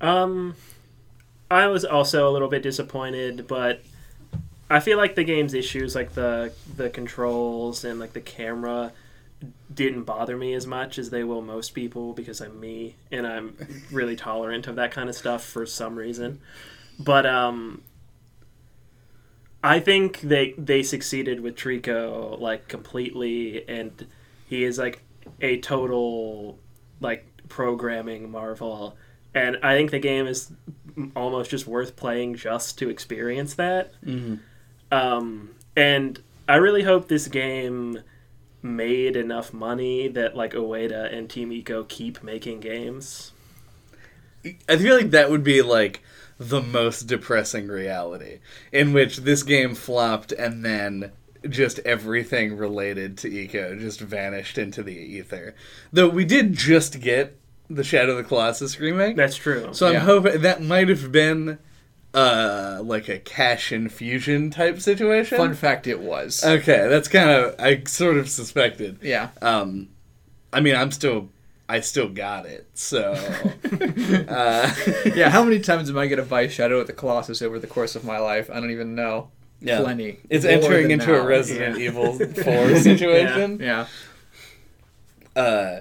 [SPEAKER 3] Um, I was also a little bit disappointed, but I feel like the game's issues, like the the controls and like the camera, didn't bother me as much as they will most people because I'm me and I'm really tolerant of that kind of stuff for some reason. But um, I think they they succeeded with Trico like completely, and he is like a total like programming marvel. And I think the game is almost just worth playing just to experience that.
[SPEAKER 2] Mhm.
[SPEAKER 3] Um, and I really hope this game made enough money that like Ueda and Team Ico keep making games.
[SPEAKER 2] I feel like that would be like the most depressing reality in which this game flopped and then just everything related to Ico just vanished into the ether. Though we did just get the Shadow of the Colossus remake.
[SPEAKER 3] That's true.
[SPEAKER 2] So I'm
[SPEAKER 1] Yeah.
[SPEAKER 2] hoping that might have been uh like a cash infusion type situation.
[SPEAKER 1] Fun fact, it was.
[SPEAKER 2] Okay, that's kind of I sort of suspected.
[SPEAKER 1] yeah.
[SPEAKER 2] Um, I mean, I'm still, I still got it. So, uh,
[SPEAKER 1] yeah, how many times am I going to buy Shadow of the Colossus over the course of my life? I don't even know.
[SPEAKER 2] Yeah,
[SPEAKER 1] Plenty.
[SPEAKER 2] It's
[SPEAKER 1] More
[SPEAKER 2] entering into a. Resident
[SPEAKER 3] Yeah.
[SPEAKER 2] Evil Four situation.
[SPEAKER 1] Yeah.
[SPEAKER 2] Uh,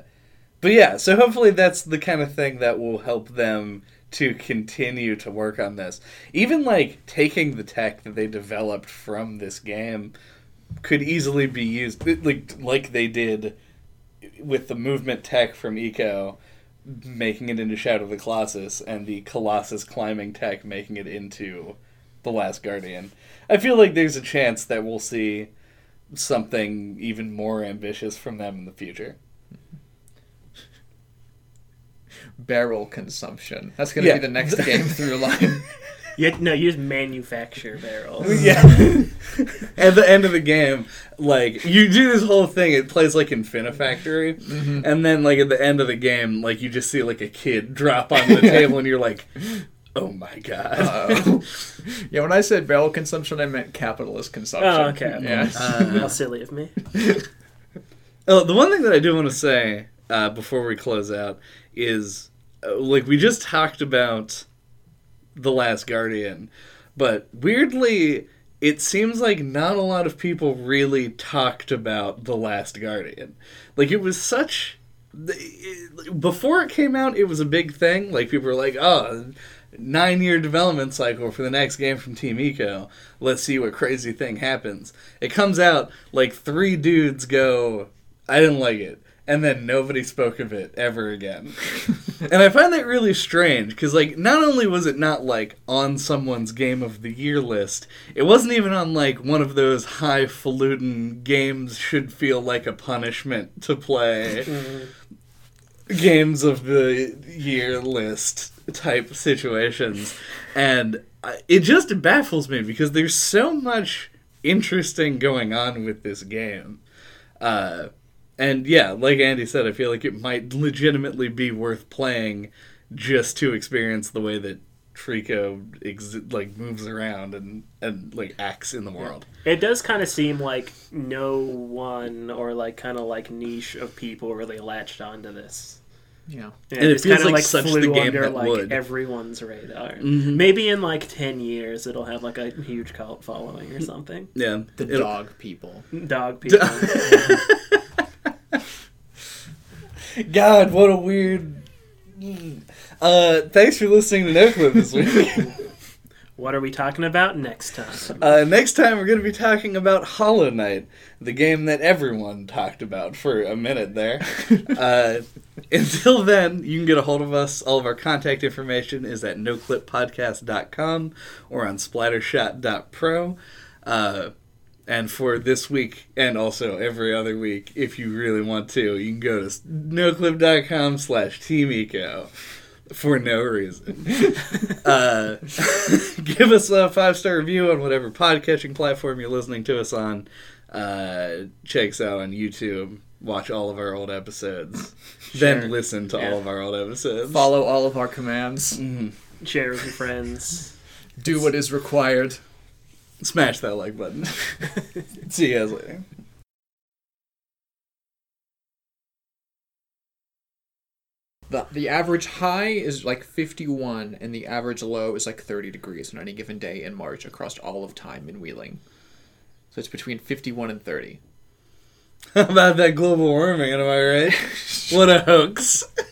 [SPEAKER 2] but yeah, so hopefully that's the kind of thing that will help them to continue to work on this. Even like taking the tech that they developed from this game could easily be used like like they did with the movement tech from Ico making it into Shadow of the Colossus and the Colossus climbing tech making it into The Last Guardian. I feel like there's a chance that we'll see something even more ambitious from them in the future.
[SPEAKER 1] Barrel consumption. That's going to
[SPEAKER 2] Yeah.
[SPEAKER 1] be the next game through line.
[SPEAKER 3] You, no, you just manufacture barrels.
[SPEAKER 2] Yeah. At the end of the game, like you do this whole thing, it plays like Infinifactory,
[SPEAKER 1] Mm-hmm.
[SPEAKER 2] and then like at the end of the game, like you just see like a kid drop on the table, and you're like, "Oh my god!"
[SPEAKER 1] Yeah, when I said barrel consumption, I meant capitalist consumption.
[SPEAKER 3] Oh, okay.
[SPEAKER 1] Yeah.
[SPEAKER 3] How silly of me.
[SPEAKER 2] Oh, the one thing that I do want to say uh, before we close out is, uh, like, we just talked about the Last Guardian, but weirdly, it seems like not a lot of people really talked about the Last Guardian. Like, it was such. Before it came out, it was a big thing. Like, people were like, oh. Nine year development cycle for the next game from Team Ico. Let's see what crazy thing happens. It comes out like three dudes go, I didn't like it. And then nobody spoke of it ever again. and I find that really strange because, like, not only was it not like on someone's game of the year list, it wasn't even on like one of those highfalutin games should feel like a punishment to play mm-hmm. Games of the year list type situations. And it just baffles me because there's so much interesting going on with this game. Uh, and yeah, like Andy said, I feel like it might legitimately be worth playing just to experience the way that Trico ex- like moves around and and like acts in the world.
[SPEAKER 3] It does kind of seem like no one or like kind of like niche of people really latched onto this.
[SPEAKER 1] Yeah.
[SPEAKER 3] And,
[SPEAKER 2] it
[SPEAKER 3] just
[SPEAKER 2] feels
[SPEAKER 3] kinda,
[SPEAKER 2] like such the
[SPEAKER 3] flew
[SPEAKER 2] game
[SPEAKER 3] under,
[SPEAKER 2] that
[SPEAKER 3] like
[SPEAKER 2] would.
[SPEAKER 3] everyone's radar.
[SPEAKER 2] Mhm.
[SPEAKER 3] Maybe in like ten years it'll have like a huge cult following or something.
[SPEAKER 2] Yeah,
[SPEAKER 1] The
[SPEAKER 2] It'll-
[SPEAKER 1] dog people.
[SPEAKER 3] Dog people.
[SPEAKER 2] God, what a weird. Uh, thanks for listening to No Clip this week.
[SPEAKER 3] What are we talking about next time?
[SPEAKER 2] Uh, next time, we're going to be talking about Hollow Knight, the game that everyone talked about for a minute there. uh, until then, you can get a hold of us. All of our contact information is at noclippodcast.com or on splattershot.pro. Uh, and for this week and also every other week, if you really want to, you can go to noclip.com slash teamico for no reason. uh, give us a five star review on whatever podcatching platform you're listening to us on. Uh, check us out on YouTube. Watch all of our old episodes.
[SPEAKER 1] Sure.
[SPEAKER 2] Then listen to
[SPEAKER 1] Yeah.
[SPEAKER 2] all of our old episodes.
[SPEAKER 1] Follow all of our commands.
[SPEAKER 2] Mhm.
[SPEAKER 3] Share with your friends.
[SPEAKER 1] Do what is required.
[SPEAKER 2] Smash that like button. See you guys later.
[SPEAKER 1] The, the average high is like 51 and the average low is like 30 degrees on any given day in March across all of time in Wheeling. So it's between 51 and 30.
[SPEAKER 2] How about that global warming? Am I right? what a hoax.